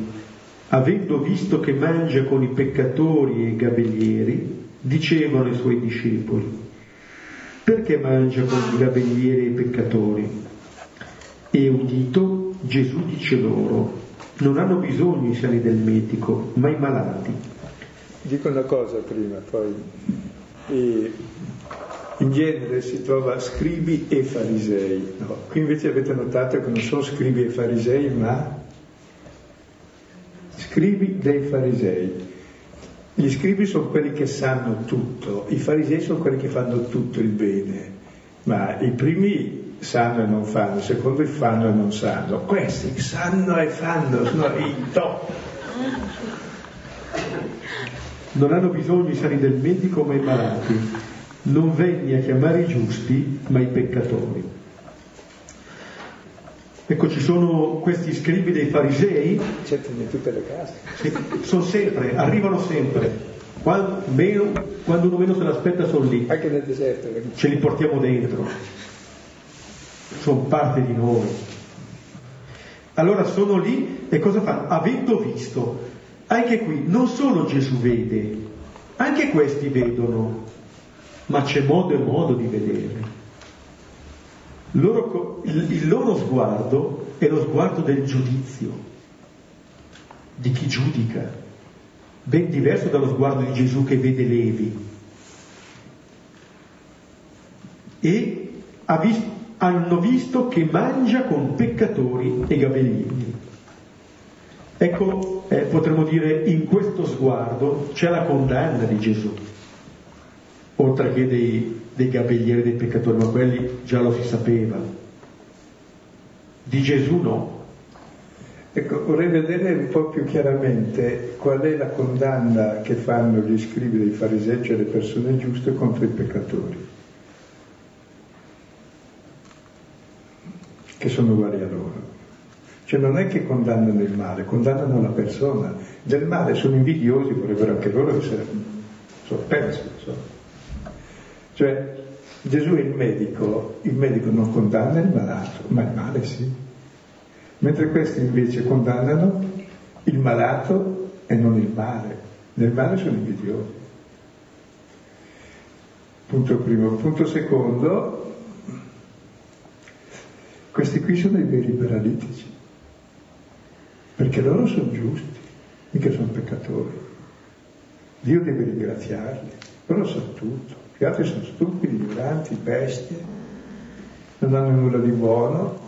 avendo visto che mangia con i peccatori e i gabellieri, dicevano ai suoi discepoli, perché mangia con i gabellieri e i peccatori? E udito, Gesù dice loro, non hanno bisogno i sani del medico, ma i malati. Dico una cosa prima, poi. E in genere si trova scribi e farisei. No, qui invece avete notato che non sono scribi e farisei, ma scribi dei farisei. Gli scribi sono quelli che sanno tutto, i farisei sono quelli che fanno tutto il bene, ma i primi sanno e non fanno, i secondi fanno e non sanno. Questi sanno e fanno, sono i top. Non hanno bisogno i sani del medico ma i malati non venni a chiamare i giusti, ma i peccatori. Ecco, ci sono questi scribi dei farisei. Certo, in tutte le case. Sì, sono sempre, arrivano sempre. Quando, meno, quando uno meno se l'aspetta sono lì. Anche nel deserto. Ce li portiamo dentro. Sono parte di noi. Allora sono lì e cosa fanno? Avendo visto, anche qui non solo Gesù vede, anche questi vedono ma c'è modo e modo di vedere. Loro, il, il loro sguardo è lo sguardo del giudizio, di chi giudica, ben diverso dallo sguardo di Gesù che vede Levi. E ha visto, hanno visto che mangia con peccatori e gabellini. Ecco, eh, potremmo dire, in questo sguardo c'è la condanna di Gesù oltre che dei, dei gabellieri dei peccatori, ma quelli già lo si sapeva. Di Gesù no. Ecco, vorrei vedere un po' più chiaramente qual è la condanna che fanno gli scrivi dei farisei, cioè le persone giuste, contro i peccatori, che sono uguali a loro. Cioè non è che condannano il male, condannano la persona. Del male sono invidiosi, vorrebbero anche loro essere, so, penso, so. Cioè Gesù è il medico, il medico non condanna il malato, ma il male sì. Mentre questi invece condannano il malato e non il male. Nel male sono invidiosi. Punto primo. Punto secondo, questi qui sono i veri paralitici, perché loro sono giusti, mica sono peccatori. Dio deve ringraziarli, loro sanno tutto. Gli altri sono stupidi, ignoranti, bestie, non hanno nulla di buono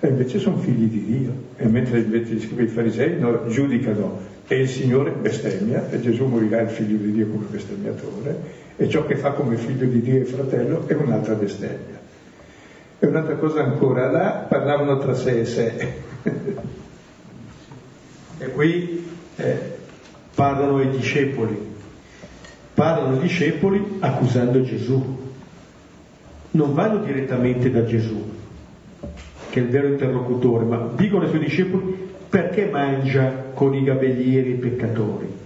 e invece sono figli di Dio. E mentre invece gli scrivi i farisei no, giudicano e il Signore bestemmia e Gesù morirà il figlio di Dio come bestemmiatore e ciò che fa come figlio di Dio e fratello è un'altra bestemmia. E un'altra cosa ancora, là parlavano tra sé e sé. e qui eh, parlano i discepoli, parlano i discepoli accusando Gesù. Non vanno direttamente da Gesù, che è il vero interlocutore, ma dicono ai suoi discepoli perché mangia con i gabellieri e i peccatori.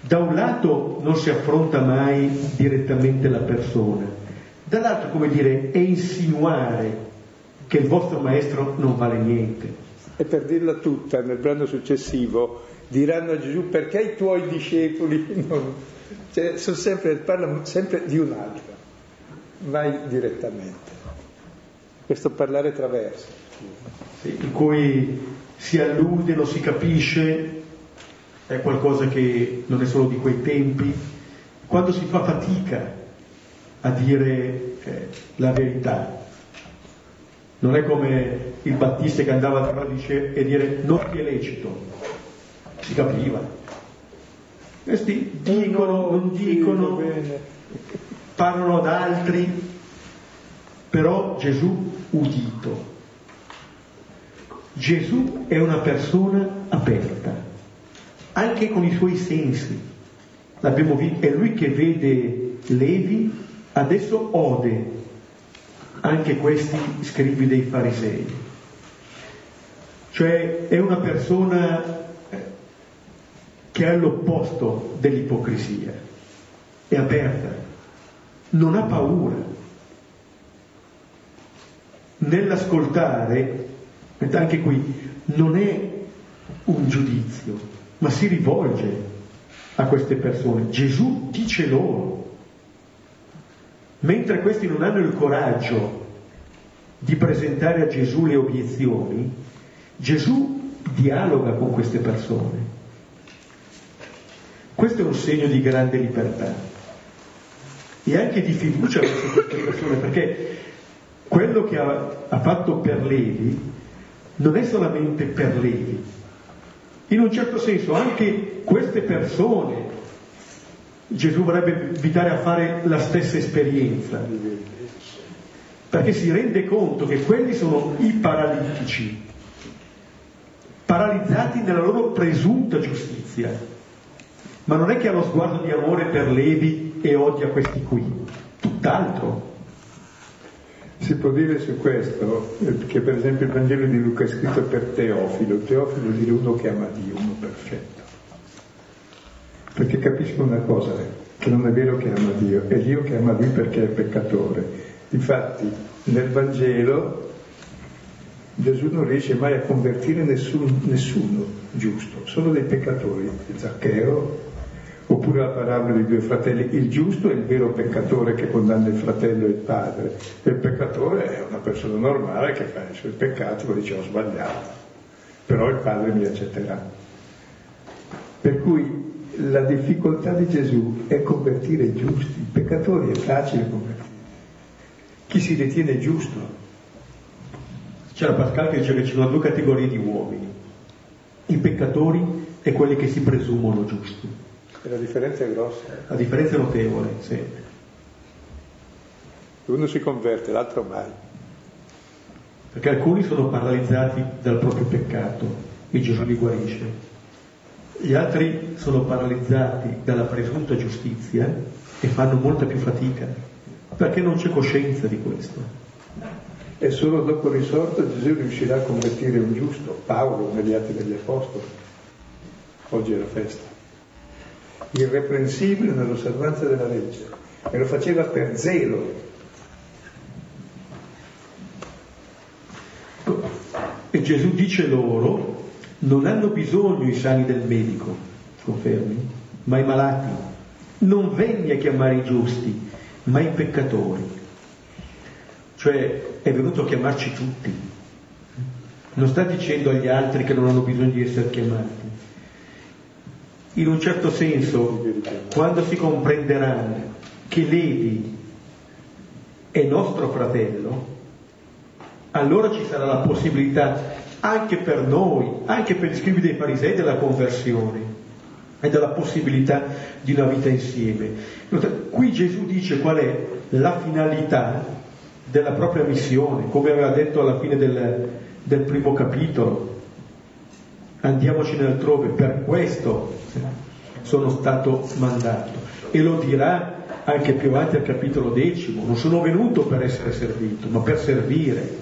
Da un lato non si affronta mai direttamente la persona, dall'altro, come dire, è insinuare che il vostro maestro non vale niente. E per dirla tutta, nel brano successivo, diranno a Gesù perché i tuoi discepoli non... Cioè, sono sempre, parlano sempre di un altro, mai direttamente. Questo parlare traverso. Sì, in cui si allude, lo si capisce, è qualcosa che non è solo di quei tempi, quando si fa fatica a dire eh, la verità. Non è come il Battista che andava a Radice e dire non è lecito, si capiva. Questi dicono, non dicono, parlano ad altri, però Gesù udito. Gesù è una persona aperta, anche con i suoi sensi. L'abbiamo visto, è lui che vede Levi, adesso ode anche questi scrivi dei farisei. Cioè è una persona che è l'opposto dell'ipocrisia, è aperta, non ha paura. Nell'ascoltare anche qui non è un giudizio, ma si rivolge a queste persone. Gesù dice loro, mentre questi non hanno il coraggio di presentare a Gesù le obiezioni, Gesù dialoga con queste persone. Questo è un segno di grande libertà e anche di fiducia verso queste persone, perché quello che ha, ha fatto per Levi non è solamente per Levi. In un certo senso anche queste persone Gesù vorrebbe invitare a fare la stessa esperienza, perché si rende conto che quelli sono i paralitici, paralizzati nella loro presunta giustizia, ma non è che ha lo sguardo di amore per Levi e odia questi qui, tutt'altro. Si può dire su questo eh, che per esempio il Vangelo di Luca è scritto per Teofilo, Teofilo dire uno che ama Dio, uno perfetto. Perché capisco una cosa, che non è vero che ama Dio, è Dio che ama lui perché è peccatore. Infatti nel Vangelo Gesù non riesce mai a convertire nessun, nessuno giusto, solo dei peccatori, Zaccheo, Oppure la parabola dei due fratelli, il giusto è il vero peccatore che condanna il fratello e il padre, e il peccatore è una persona normale che fa i suoi peccati, poi dice ho sbagliato, però il padre mi accetterà. Per cui la difficoltà di Gesù è convertire i giusti, i peccatori è facile convertire. Chi si ritiene giusto? C'era Pascal che dice che ci sono due categorie di uomini, i peccatori e quelli che si presumono giusti. E la differenza è grossa. La differenza è notevole, sì. Uno si converte, l'altro mai. Perché alcuni sono paralizzati dal proprio peccato e Gesù li guarisce. Gli altri sono paralizzati dalla presunta giustizia e fanno molta più fatica, perché non c'è coscienza di questo. E solo dopo risorto Gesù riuscirà a convertire un giusto, Paolo negli atti degli Apostoli. Oggi è la festa irreprensibile nell'osservanza della legge e lo faceva per zelo. E Gesù dice loro, non hanno bisogno i sani del medico, confermi, ma i malati. Non venni a chiamare i giusti, ma i peccatori. Cioè è venuto a chiamarci tutti. Non sta dicendo agli altri che non hanno bisogno di essere chiamati in un certo senso, quando si comprenderà che Levi è nostro fratello, allora ci sarà la possibilità anche per noi, anche per gli scrivi dei farisei della conversione. e dalla possibilità di una vita insieme. Qui Gesù dice qual è la finalità della propria missione, come aveva detto alla fine del, del primo capitolo. Andiamocene altrove, per questo sono stato mandato. E lo dirà anche più avanti al capitolo decimo, non sono venuto per essere servito, ma per servire.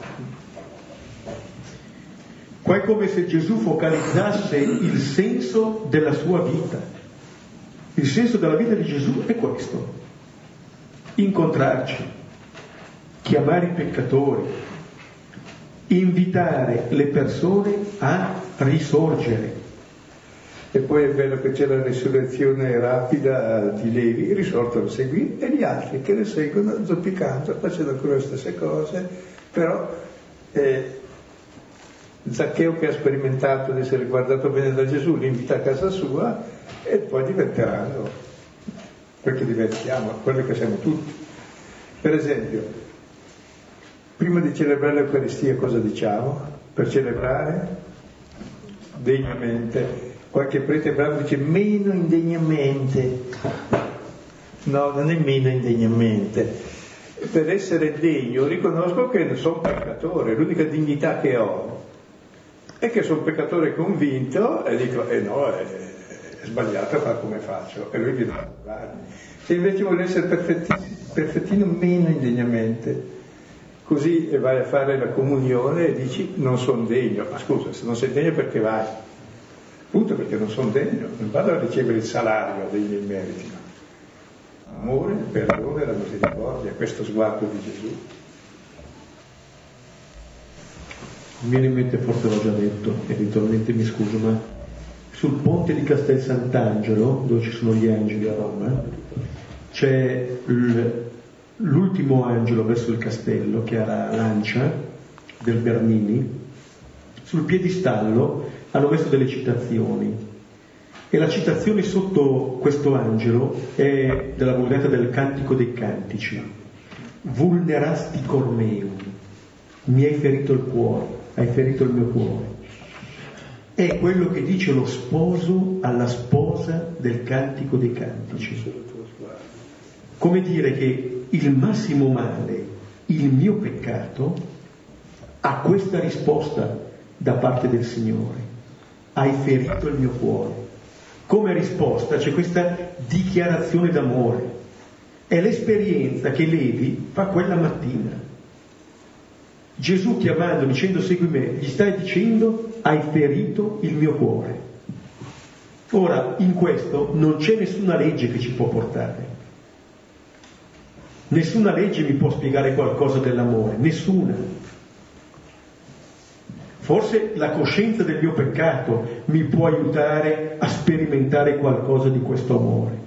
Qua è come se Gesù focalizzasse il senso della sua vita. Il senso della vita di Gesù è questo, incontrarci, chiamare i peccatori, invitare le persone a risorgere. E poi è bello che c'è la risurrezione rapida di Levi, risorto lo seguì, e gli altri che le seguono zoppicando, facendo ancora le stesse cose, però eh, Zaccheo che ha sperimentato di essere guardato bene da Gesù, li invita a casa sua e poi diventeranno, perché diventiamo quelli che siamo tutti. Per esempio, prima di celebrare l'Eucaristia cosa diciamo? Per celebrare degnamente. Qualche prete bravo dice meno indegnamente. No, non è meno indegnamente. Per essere degno riconosco che sono peccatore, l'unica dignità che ho è che sono peccatore convinto e dico, eh no, è, è sbagliato, fa come faccio, e lui a parlarmi. Se invece vuole essere perfettino meno indegnamente, così vai a fare la comunione e dici non sono degno, ma scusa, se non sei degno perché vai? Appunto perché non sono degno, non vado a ricevere il salario dei miei meriti. Amore, il perdono e la misericordia, questo sguardo di Gesù. Mi viene in mente, forse l'ho già detto, eventualmente mi scuso, ma sul ponte di Castel Sant'Angelo, dove ci sono gli angeli a Roma, c'è l'ultimo angelo verso il castello, che ha la lancia del Bernini, sul piedistallo hanno messo delle citazioni. E la citazione sotto questo angelo è della vulgata del Cantico dei Cantici. Vulnerasti cor meum, mi hai ferito il cuore hai ferito il mio cuore. È quello che dice lo sposo alla sposa del cantico dei cantici. Come dire che il massimo male, il mio peccato, ha questa risposta da parte del Signore. Hai ferito il mio cuore. Come risposta c'è questa dichiarazione d'amore. È l'esperienza che Levi fa quella mattina Gesù chiamando, dicendo segui me, gli stai dicendo hai ferito il mio cuore. Ora, in questo non c'è nessuna legge che ci può portare. Nessuna legge mi può spiegare qualcosa dell'amore, nessuna. Forse la coscienza del mio peccato mi può aiutare a sperimentare qualcosa di questo amore.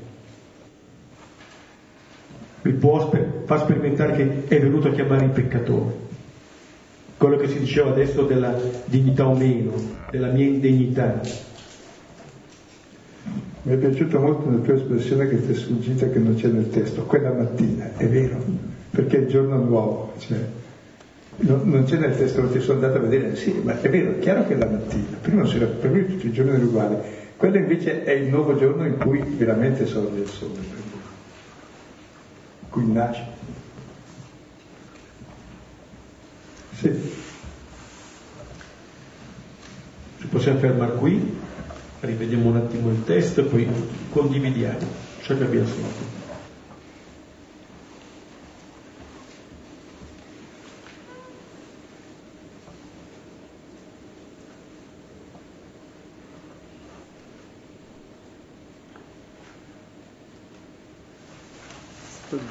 Mi può far sperimentare che è venuto a chiamare i peccatori quello che si diceva adesso della dignità o meno, della mia indegnità. Mi è piaciuta molto la tua espressione che ti è sfuggita che non c'è nel testo, quella mattina, è vero, perché è il giorno nuovo, cioè, non, non, c'è nel testo, non ti sono andato a vedere, sì, ma è vero, è chiaro che è la mattina, prima non si era, per lui tutti i giorni erano uguali, quello invece è il nuovo giorno in cui veramente sorge il sole, in cui nasce. Sì. Ci possiamo fermare qui, rivediamo un attimo il testo e poi condividiamo ciò che abbiamo sentito.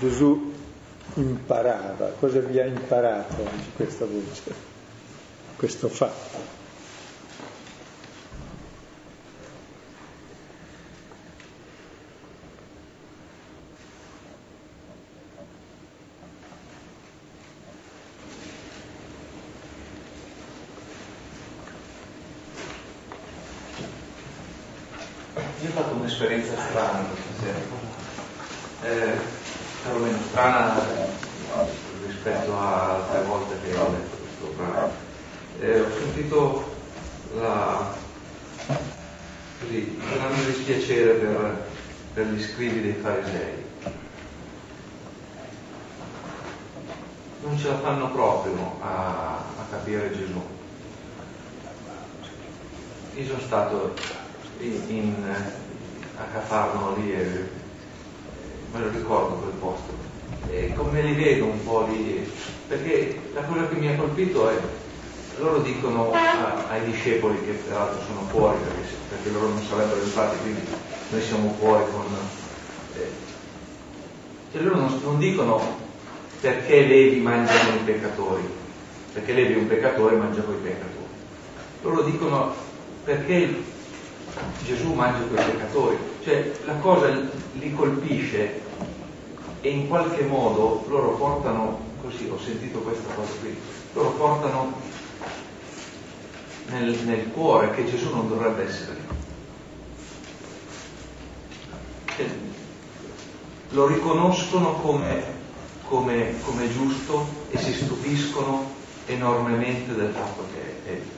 Gesù imparava, cosa vi ha imparato oggi questa voce, questo fatto. Io ho fatto un'esperienza strana questa sera. Eh, perlomeno strana rispetto a altre volte che ho letto questo brano. Eh, ho sentito la, così, grande dispiacere per, per gli scrivi dei farisei. Non ce la fanno proprio a, a capire Gesù. Io sono stato in, in, a Cafarno lì e me lo ricordo quel posto. E vedo un po' lì, perché la cosa che mi ha colpito è loro dicono a, ai discepoli che peraltro sono fuori perché, perché, loro non sarebbero entrati quindi noi siamo fuori con eh, cioè loro non, non, dicono perché Levi mangiano i peccatori perché Levi un peccatore mangia con i peccatori. Loro dicono perché Gesù mangia con i peccatori. Cioè la cosa li colpisce e in qualche modo loro portano così ho sentito questa cosa qui loro portano nel, nel cuore che Gesù non dovrebbe essere lì. Cioè, lo riconoscono come, come, come, giusto e si stupiscono enormemente del fatto che è lì.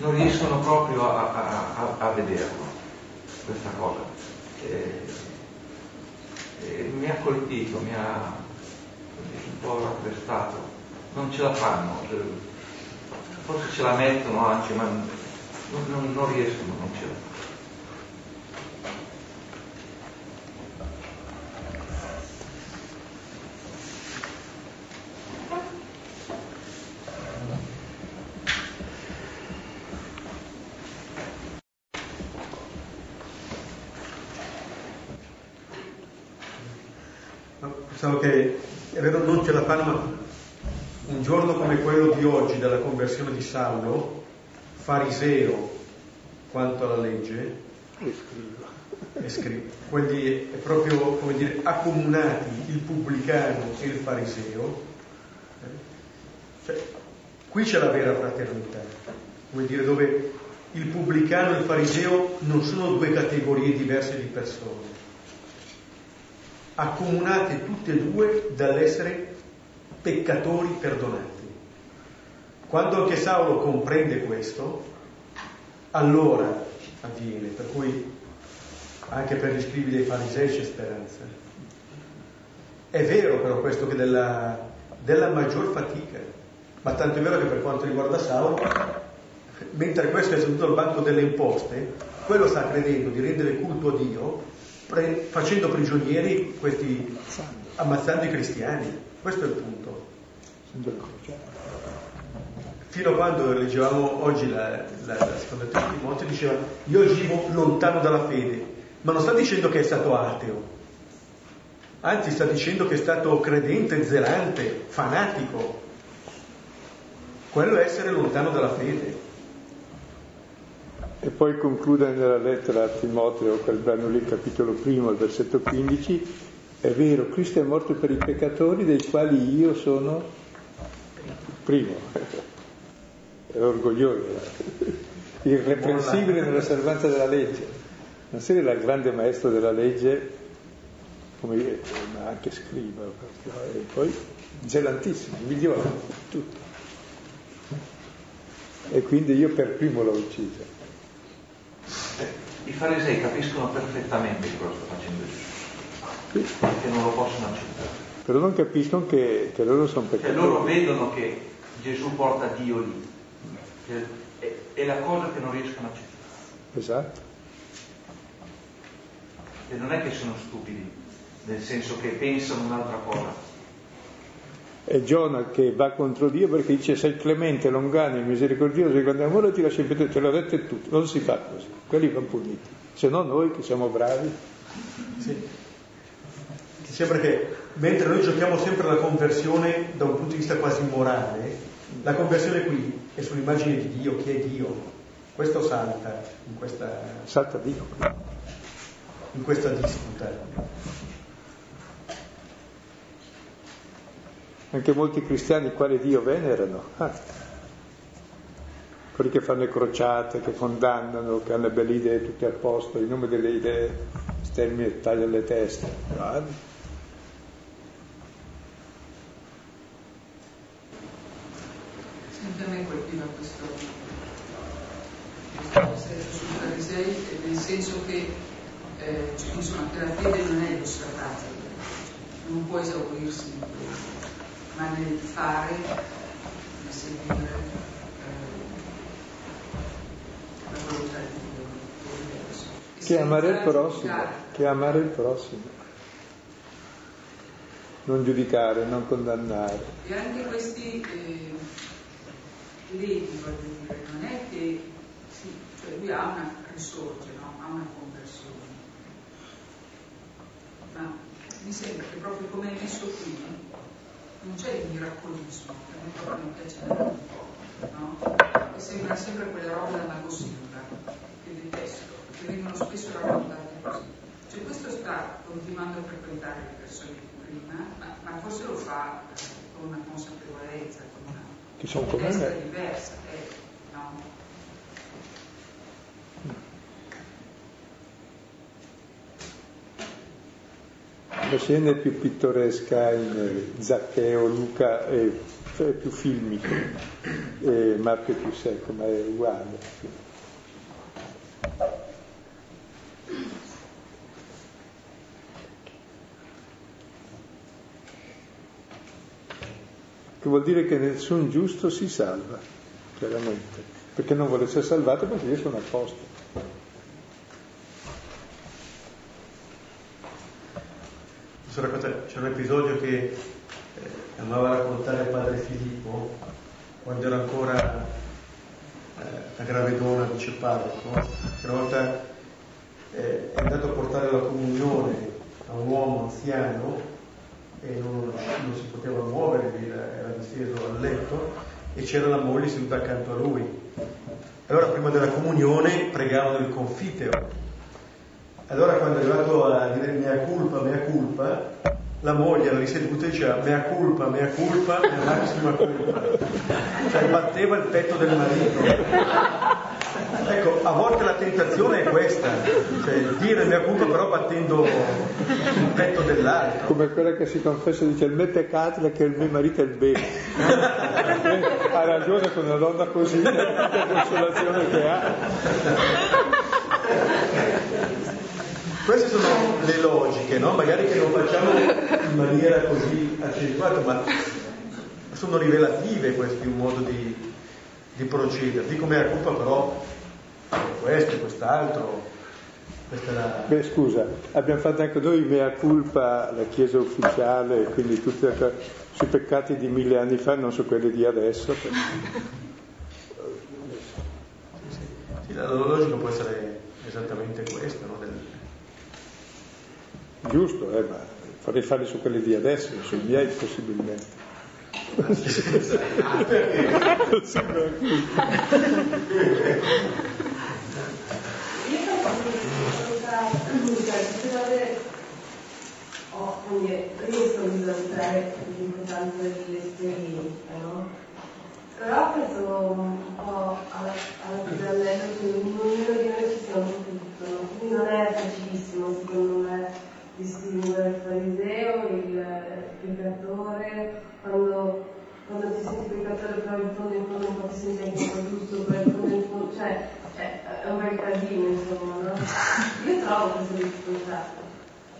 Non riescono proprio a, a, a, a vederlo, questa cosa. E, mi ha colpito, mi ha un po' rattrestato. Non ce la fanno forse ce la mettono anche, ma non, non, non riescono, non ce la Pensavo che è vero non ce la fanno, ma un giorno come quello di oggi della conversione di Saulo, fariseo quanto alla legge, e scrive, quelli proprio come dire accomunati il pubblicano e il fariseo, cioè, qui c'è la vera fraternità, come dire dove il pubblicano e il fariseo non sono due categorie diverse di persone, accomunate tutte e due dall'essere peccatori perdonati. Quando anche Saulo comprende questo, allora avviene, per cui anche per gli scrivi dei farisei c'è speranza. È vero però questo che della, della maggior fatica, ma tanto è vero che per quanto riguarda Saulo, mentre questo è seduto al banco delle imposte, quello sta credendo di rendere culto a Dio pre- facendo prigionieri questi, ammazzando i cristiani. Questo è il punto. Fino a quando leggevamo oggi la, la, la seconda di Timoteo, diceva io agivo lontano dalla fede, ma non sta dicendo che è stato ateo, anzi sta dicendo che è stato credente, zelante, fanatico. Quello è essere lontano dalla fede. E poi conclude nella lettera a Timoteo, quel brano lì, capitolo primo, il versetto 15, è vero, Cristo è morto per i peccatori dei quali io sono primo. È orgoglioso, irreprensibile nell'osservanza della legge. Non sei il grande maestro della legge, come ma anche scriva, e poi zelantissimo, migliore, tutto. E quindi io per primo l'ho ucciso. I farisei capiscono perfettamente cosa sta facendo Gesù che non lo possono accettare. Però non capiscono che, che loro sono peccatori. E loro vedono che Gesù porta Dio lì. È, è la cosa che non riescono a accettare. Esatto. E non è che sono stupidi, nel senso che pensano un'altra cosa. È Giona che va contro Dio perché dice sei clemente, longanimo, misericordioso, di grande amore ti lascio impetuoso, te l'ho detto e tutto, non si fa così, quelli vanno puniti, se no noi che siamo bravi. Sì sembra che mentre noi giochiamo sempre la conversione da un punto di vista quasi morale, la conversione qui è sull'immagine di Dio, chi è Dio. Questo salta in questa, salta Dio. In questa disputa. Anche molti cristiani quale Dio venerano. Ah. Quelli che fanno le crociate, che condannano, che hanno le belle idee tutte a posto, in nome delle idee stermini e tagliano le teste. Bravi. Sempre a me colpiva questo, sui farisei, nel senso che eh, insomma, che la fede non è lo stratato, non può esaurirsi in questo, ma nel fare, nel seguire eh, la volontà di Dio. Che amare il prossimo, che amare il prossimo non giudicare, non condannare. E anche questi eh, levi, voglio dire, non è che sì, cioè lui ha una risorge, no? ha una conversione. Ma mi sembra che proprio come è messo qui non c'è il miracolismo, che a me proprio non piace neanche, no? E sembra sempre quella roba da mago che detesto, che vengono spesso raccontate così. Cioè questo sta continuando a frequentare le persone prima, ma, ma forse lo fa con una consapevolezza, che sono come me. diversa, eh, no? La scena è più pittoresca in Zaccheo, Luca è, è più filmico, e Marco è più secco, ma è uguale. Che vuol dire che nessun giusto si salva, chiaramente, perché non vuole essere salvato perché io sono posto. C'è un episodio che eh, amava raccontare padre Filippo quando era ancora eh, a Gravedona dice Parroco, una volta eh, è andato a portare la comunione a un uomo anziano e non, non si poteva muovere, era disteso al letto e c'era la moglie seduta accanto a lui. Allora prima della comunione pregavano il confiteo. Allora quando è arrivato a dire mea culpa, mea culpa, la moglie era riseduta e diceva mea culpa, mea culpa, mea massima culpa. Cioè batteva il petto del marito. Ecco, a volte la tentazione è questa, cioè dire mia colpa però battendo il petto dell'altro. Come quella che si confessa dice il me peccatile che il mio marito è il bene. ha ragione con una donna così, la consolazione che ha. Queste sono le logiche, no? Magari che non facciamo in maniera così accentuata, ma sono rivelative questi un modo di, di procedere. Dico mea colpa però questo, quest'altro. Questa la... Beh scusa, abbiamo fatto anche noi mea culpa, la Chiesa ufficiale, quindi tutti sui peccati di mille anni fa, non su quelli di adesso. Sì, la logica può essere esattamente questa, no? Del... Giusto, eh, ma farei fare su quelli di adesso, sui miei possibilmente. Ah, ho preso di valutare l'importanza dell'esperienza, no? Però preso un po' alla, alla pidalletto che ognuno di noi ci siamo tutto, no? quindi non è facilissimo secondo me distinguere il fariseo, il peccatore, quando, quando ti senti peccatore però in fondo in fondo un po' ti senti anche giusto, però in fondo in fondo, cioè è, è un bel casino insomma, no? Io trovo questa difficoltà.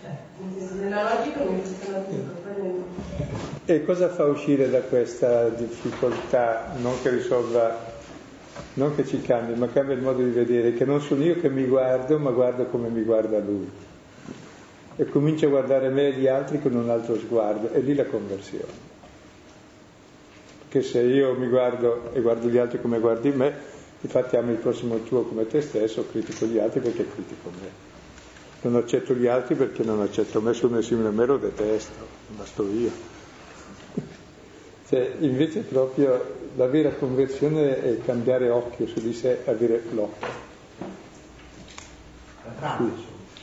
Cioè, nella logica mi funziona tutto, E cosa fa uscire da questa difficoltà? Non che risolva, non che ci cambi, ma cambia il modo di vedere, che non sono io che mi guardo, ma guardo come mi guarda lui. E comincio a guardare me e gli altri con un altro sguardo, e lì la conversione. Perché se io mi guardo e guardo gli altri come guardi me, infatti ami il prossimo tuo come te stesso, critico gli altri perché critico me non accetto gli altri perché non accetto me, sono simile a me, lo detesto, ma sto io. Cioè, invece proprio la vera conversione è cambiare occhio su di sé, avere l'occhio. Qui.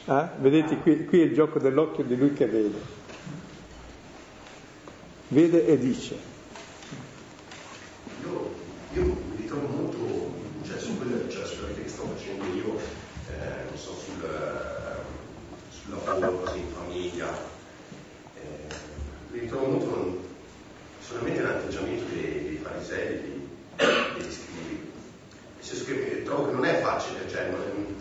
Ah? Vedete, qui, qui è il gioco dell'occhio di lui che vede. Vede e dice. Io, io mi ritrovo molto, cioè, su quelle, cioè, sulla vita che sto facendo io, eh, non so, sul sul lavoro, così in famiglia. Eh, mi ritrovo molto solamente l'atteggiamento dei, dei farisei, dei, degli scrivi. Nel senso che trovo trovo che non è facile, cioè, non,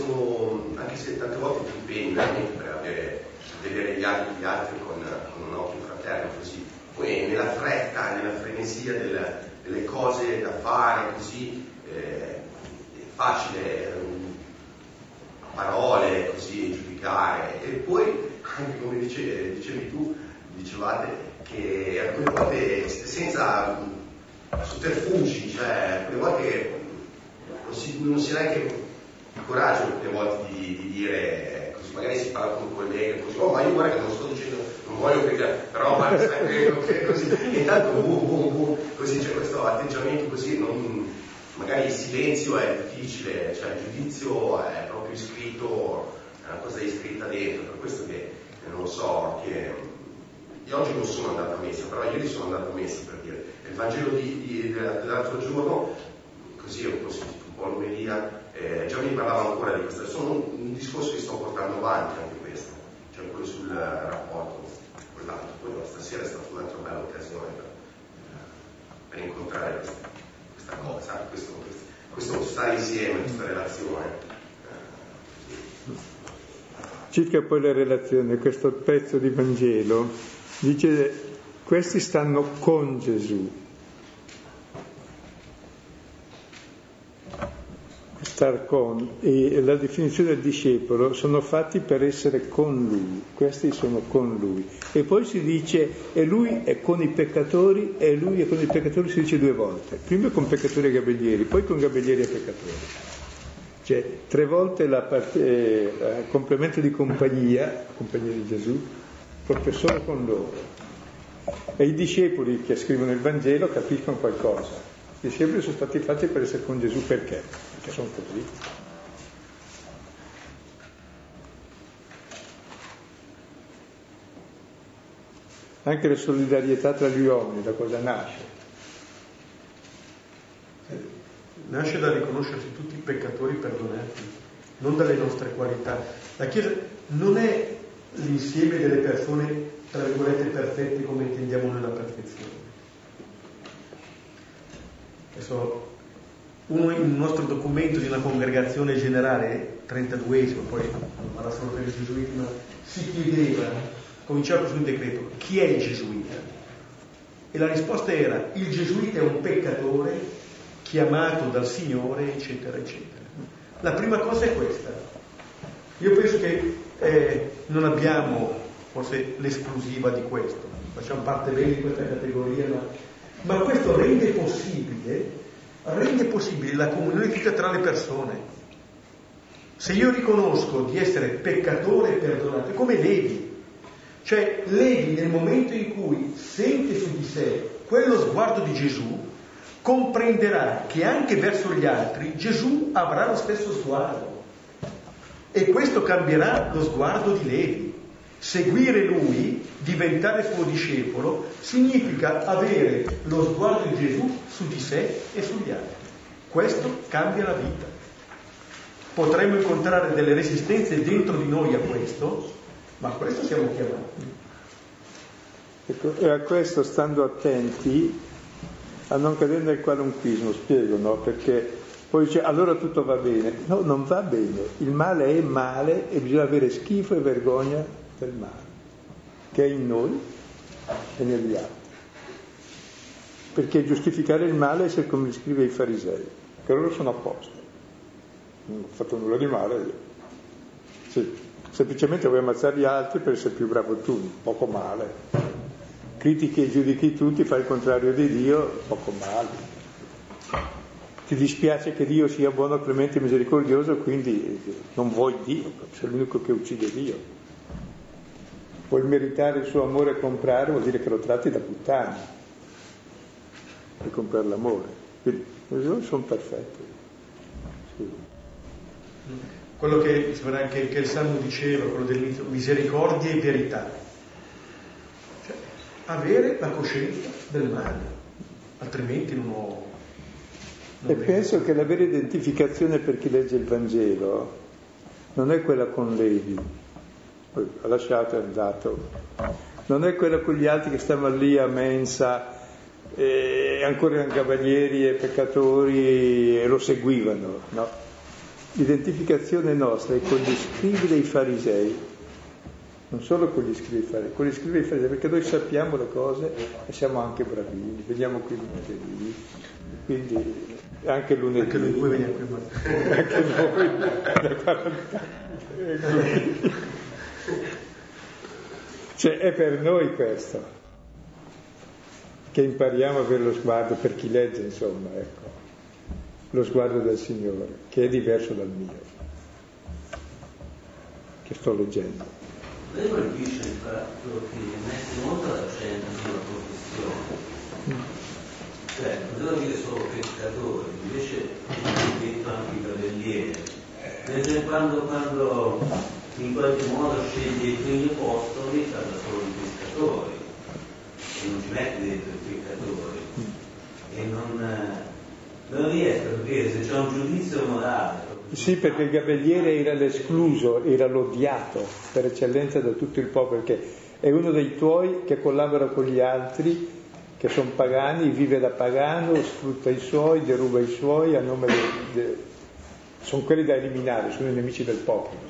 sono, anche se tante volte ti impegni per avere, vedere gli altri, gli altri con, con un occhio fraterno così, poi nella fretta, nella frenesia del, delle cose da fare così, eh, è facile um, parole così giudicare. E poi anche come dice, dicevi tu, dicevate che alcune volte senza sotterfugi, cioè alcune volte non si, non si ha neanche il coraggio alcune volte di, di dire così, magari si parla con un collega così, oh ma io guarda che non sto dicendo, non voglio che però ma sai, così, e intanto boom, boom, boom, così c'è questo atteggiamento così, non, magari il silenzio è difficile, cioè il giudizio è proprio iscritto, è una cosa iscritta dentro, per questo che non lo so, che io oggi non sono andato a messa, però ieri sono andato a messa per dire, il Vangelo di, di, dell'altro giorno, così ho sentito un po' l'omelia, eh, già mi parlava ancora di questo, sono un, un, discorso che sto portando avanti anche questo, cioè quello sul rapporto con l'altro, poi stasera è stata un'altra bella occasione per, per incontrare questa, questa cosa, questo, questo, questo stare insieme, questa relazione. Circa poi la relazione, questo pezzo di Vangelo, dice questi stanno con Gesù. Star con, e la definizione del discepolo sono fatti per essere con lui, questi sono con lui. E poi si dice, e lui è con i peccatori, e lui è con i peccatori si dice due volte, prima con peccatori e gabellieri, poi con gabellieri e peccatori. Cioè, tre volte la parte, eh, complemento di compagnia, compagnia di Gesù, proprio solo con loro. E i discepoli che scrivono il Vangelo capiscono qualcosa. I discepoli sono stati fatti per essere con Gesù perché? Perché sono così. Anche la solidarietà tra gli uomini, da cosa nasce? nasce da riconoscersi tutti peccatori perdonati, non dalle nostre qualità. La Chiesa non è l'insieme delle persone, tra virgolette, perfette come intendiamo noi la perfezione. Adesso, uno in un nostro documento di una congregazione generale, 32esimo, poi non vada solo per i gesuiti, ma si chiedeva, cominciava su un decreto, chi è il gesuita? E la risposta era, il gesuita è un peccatore chiamato dal Signore, eccetera, eccetera. La prima cosa è questa. Io penso che eh, non abbiamo forse l'esclusiva di questo, facciamo parte bene di questa categoria, ma, ma questo rende possibile, rende possibile la comunione vita tra le persone. Se io riconosco di essere peccatore e perdonato, è come Levi. Cioè Levi nel momento in cui sente su di sé quello sguardo di Gesù, comprenderà che anche verso gli altri Gesù avrà lo stesso sguardo. E questo cambierà lo sguardo di Levi. Seguire lui, diventare suo discepolo, significa avere lo sguardo di Gesù su di sé e sugli altri. Questo cambia la vita. Potremmo incontrare delle resistenze dentro di noi a questo, ma a questo siamo chiamati. Ecco, e a questo, stando attenti, a non cadere nel qualunquismo, spiego, no? Perché poi dice allora tutto va bene. No, non va bene. Il male è male e bisogna avere schifo e vergogna del male, che è in noi e negli altri. Perché giustificare il male è come scrive i farisei, che loro sono a posto. Non ho fatto nulla di male io. Sì, semplicemente vuoi ammazzare gli altri per essere più bravo tu, poco male critichi e giudichi tutti, fai il contrario di Dio, poco male. Ti dispiace che Dio sia buono, clemente e misericordioso, quindi non vuoi Dio, sei l'unico che uccide Dio. Vuoi meritare il suo amore e comprare, vuol dire che lo tratti da puttana per comprare l'amore. Quindi sono perfetti. Sì. Quello che, che, che il Salmo diceva, quello dell'inizio, misericordia e verità avere la coscienza del male, altrimenti non ho... Non e penso che la vera identificazione per chi legge il Vangelo non è quella con Levi, poi ha lasciato e è andato, non è quella con gli altri che stavano lì a mensa e ancora erano cavalieri e peccatori e lo seguivano, no? L'identificazione nostra è con gli scrivi dei farisei, non solo con gli scrivi dei farisei, con gli scrivi dei farisei, perché noi sappiamo le cose e siamo anche bravini, veniamo qui lunedì, quindi anche lunedì. Anche due veniamo qui anche noi da 40 anni. Cioè è per noi questo che impariamo a avere lo sguardo, per chi legge insomma, ecco, lo sguardo del Signore, che è diverso dal mio, che sto leggendo. Me colpisce il fatto che mette molto l'accento sulla professione. Cioè, poteva dire solo peccatori, invece è detto anche i cavalieri. Mentre quando, quando in qualche modo sceglie i primi apostoli parla solo di pescatori e non ci mette dentro i peccatori e non, non riesco a capire se c'è un giudizio morale. Sì, perché il gabelliere era l'escluso, era l'odiato per eccellenza da tutto il popolo, perché è uno dei tuoi che collabora con gli altri, che sono pagani, vive da pagano, sfrutta i suoi, deruba i suoi a nome del... sono quelli da eliminare, sono i nemici del popolo.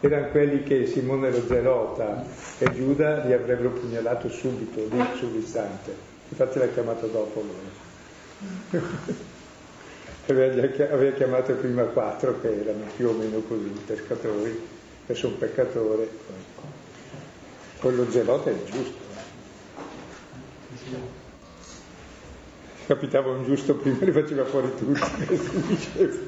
Erano quelli che Simone lo Zelota e Giuda li avrebbero pugnalato subito, lì sull'istante. Infatti l'ha chiamato dopo loro. aveva chiamato prima quattro che erano più o meno così, pescatori, e sono peccatore. Quello zelota è giusto. Capitava un giusto prima, li faceva fuori tutti.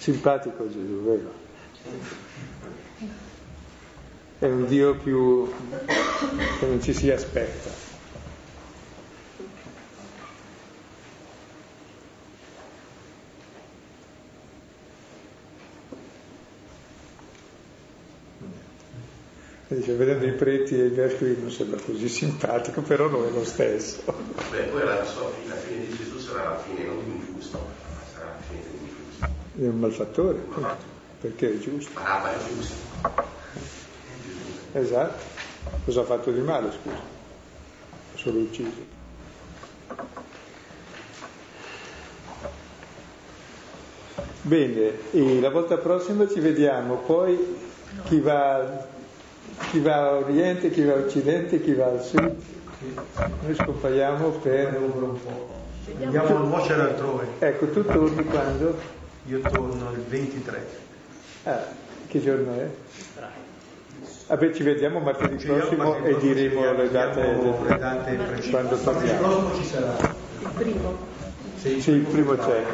Simpatico Gesù, vero? È un Dio più che non ci si aspetta. Dice, vedendo i preti e i vescovi non sembra così simpatico, però non è lo stesso. Beh, poi la, sua, la fine di Gesù sarà la fine non di un giusto, ma sarà la fine di un giusto. È un malfattore, perché è giusto. Ah, ma è giusto. Esatto. Cosa ha fatto di male, scusa? Solo ucciso. Bene, e la volta prossima ci vediamo, poi chi va, chi va a Oriente, chi va a Occidente, chi va al Sud. Noi scompariamo per... un po'. Andiamo a nuocere altrove. Ecco, tu torni quando? Io torno il 23. Ah, che giorno è? Vabbè, ci vediamo martedì Ci prossimo e diremo le date, le date quando torniamo. ci sarà. Il primo. Sì, Sì, il primo c'è.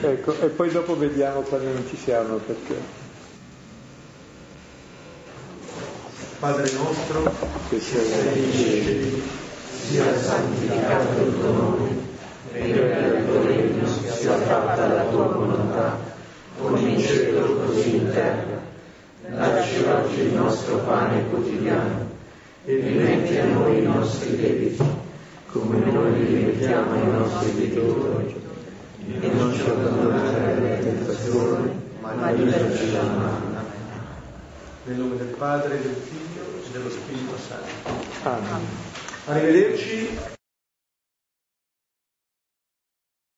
Ecco, e poi dopo vediamo quando non ci siamo perché. Padre nostro, Che sia sia santificato il tuo nome, il tuo regno, sia fatta la tua volontà, come in cielo così in terra. Dacci oggi il nostro pane quotidiano e rimetti a noi i nostri debiti, come noi li rimettiamo ai nostri debitori. E non ci abbandonare alla tentazione, ma liberaci dal male. nel nome del Padre, del Figlio e dello Spirito Santo. Amen. Arrivederci.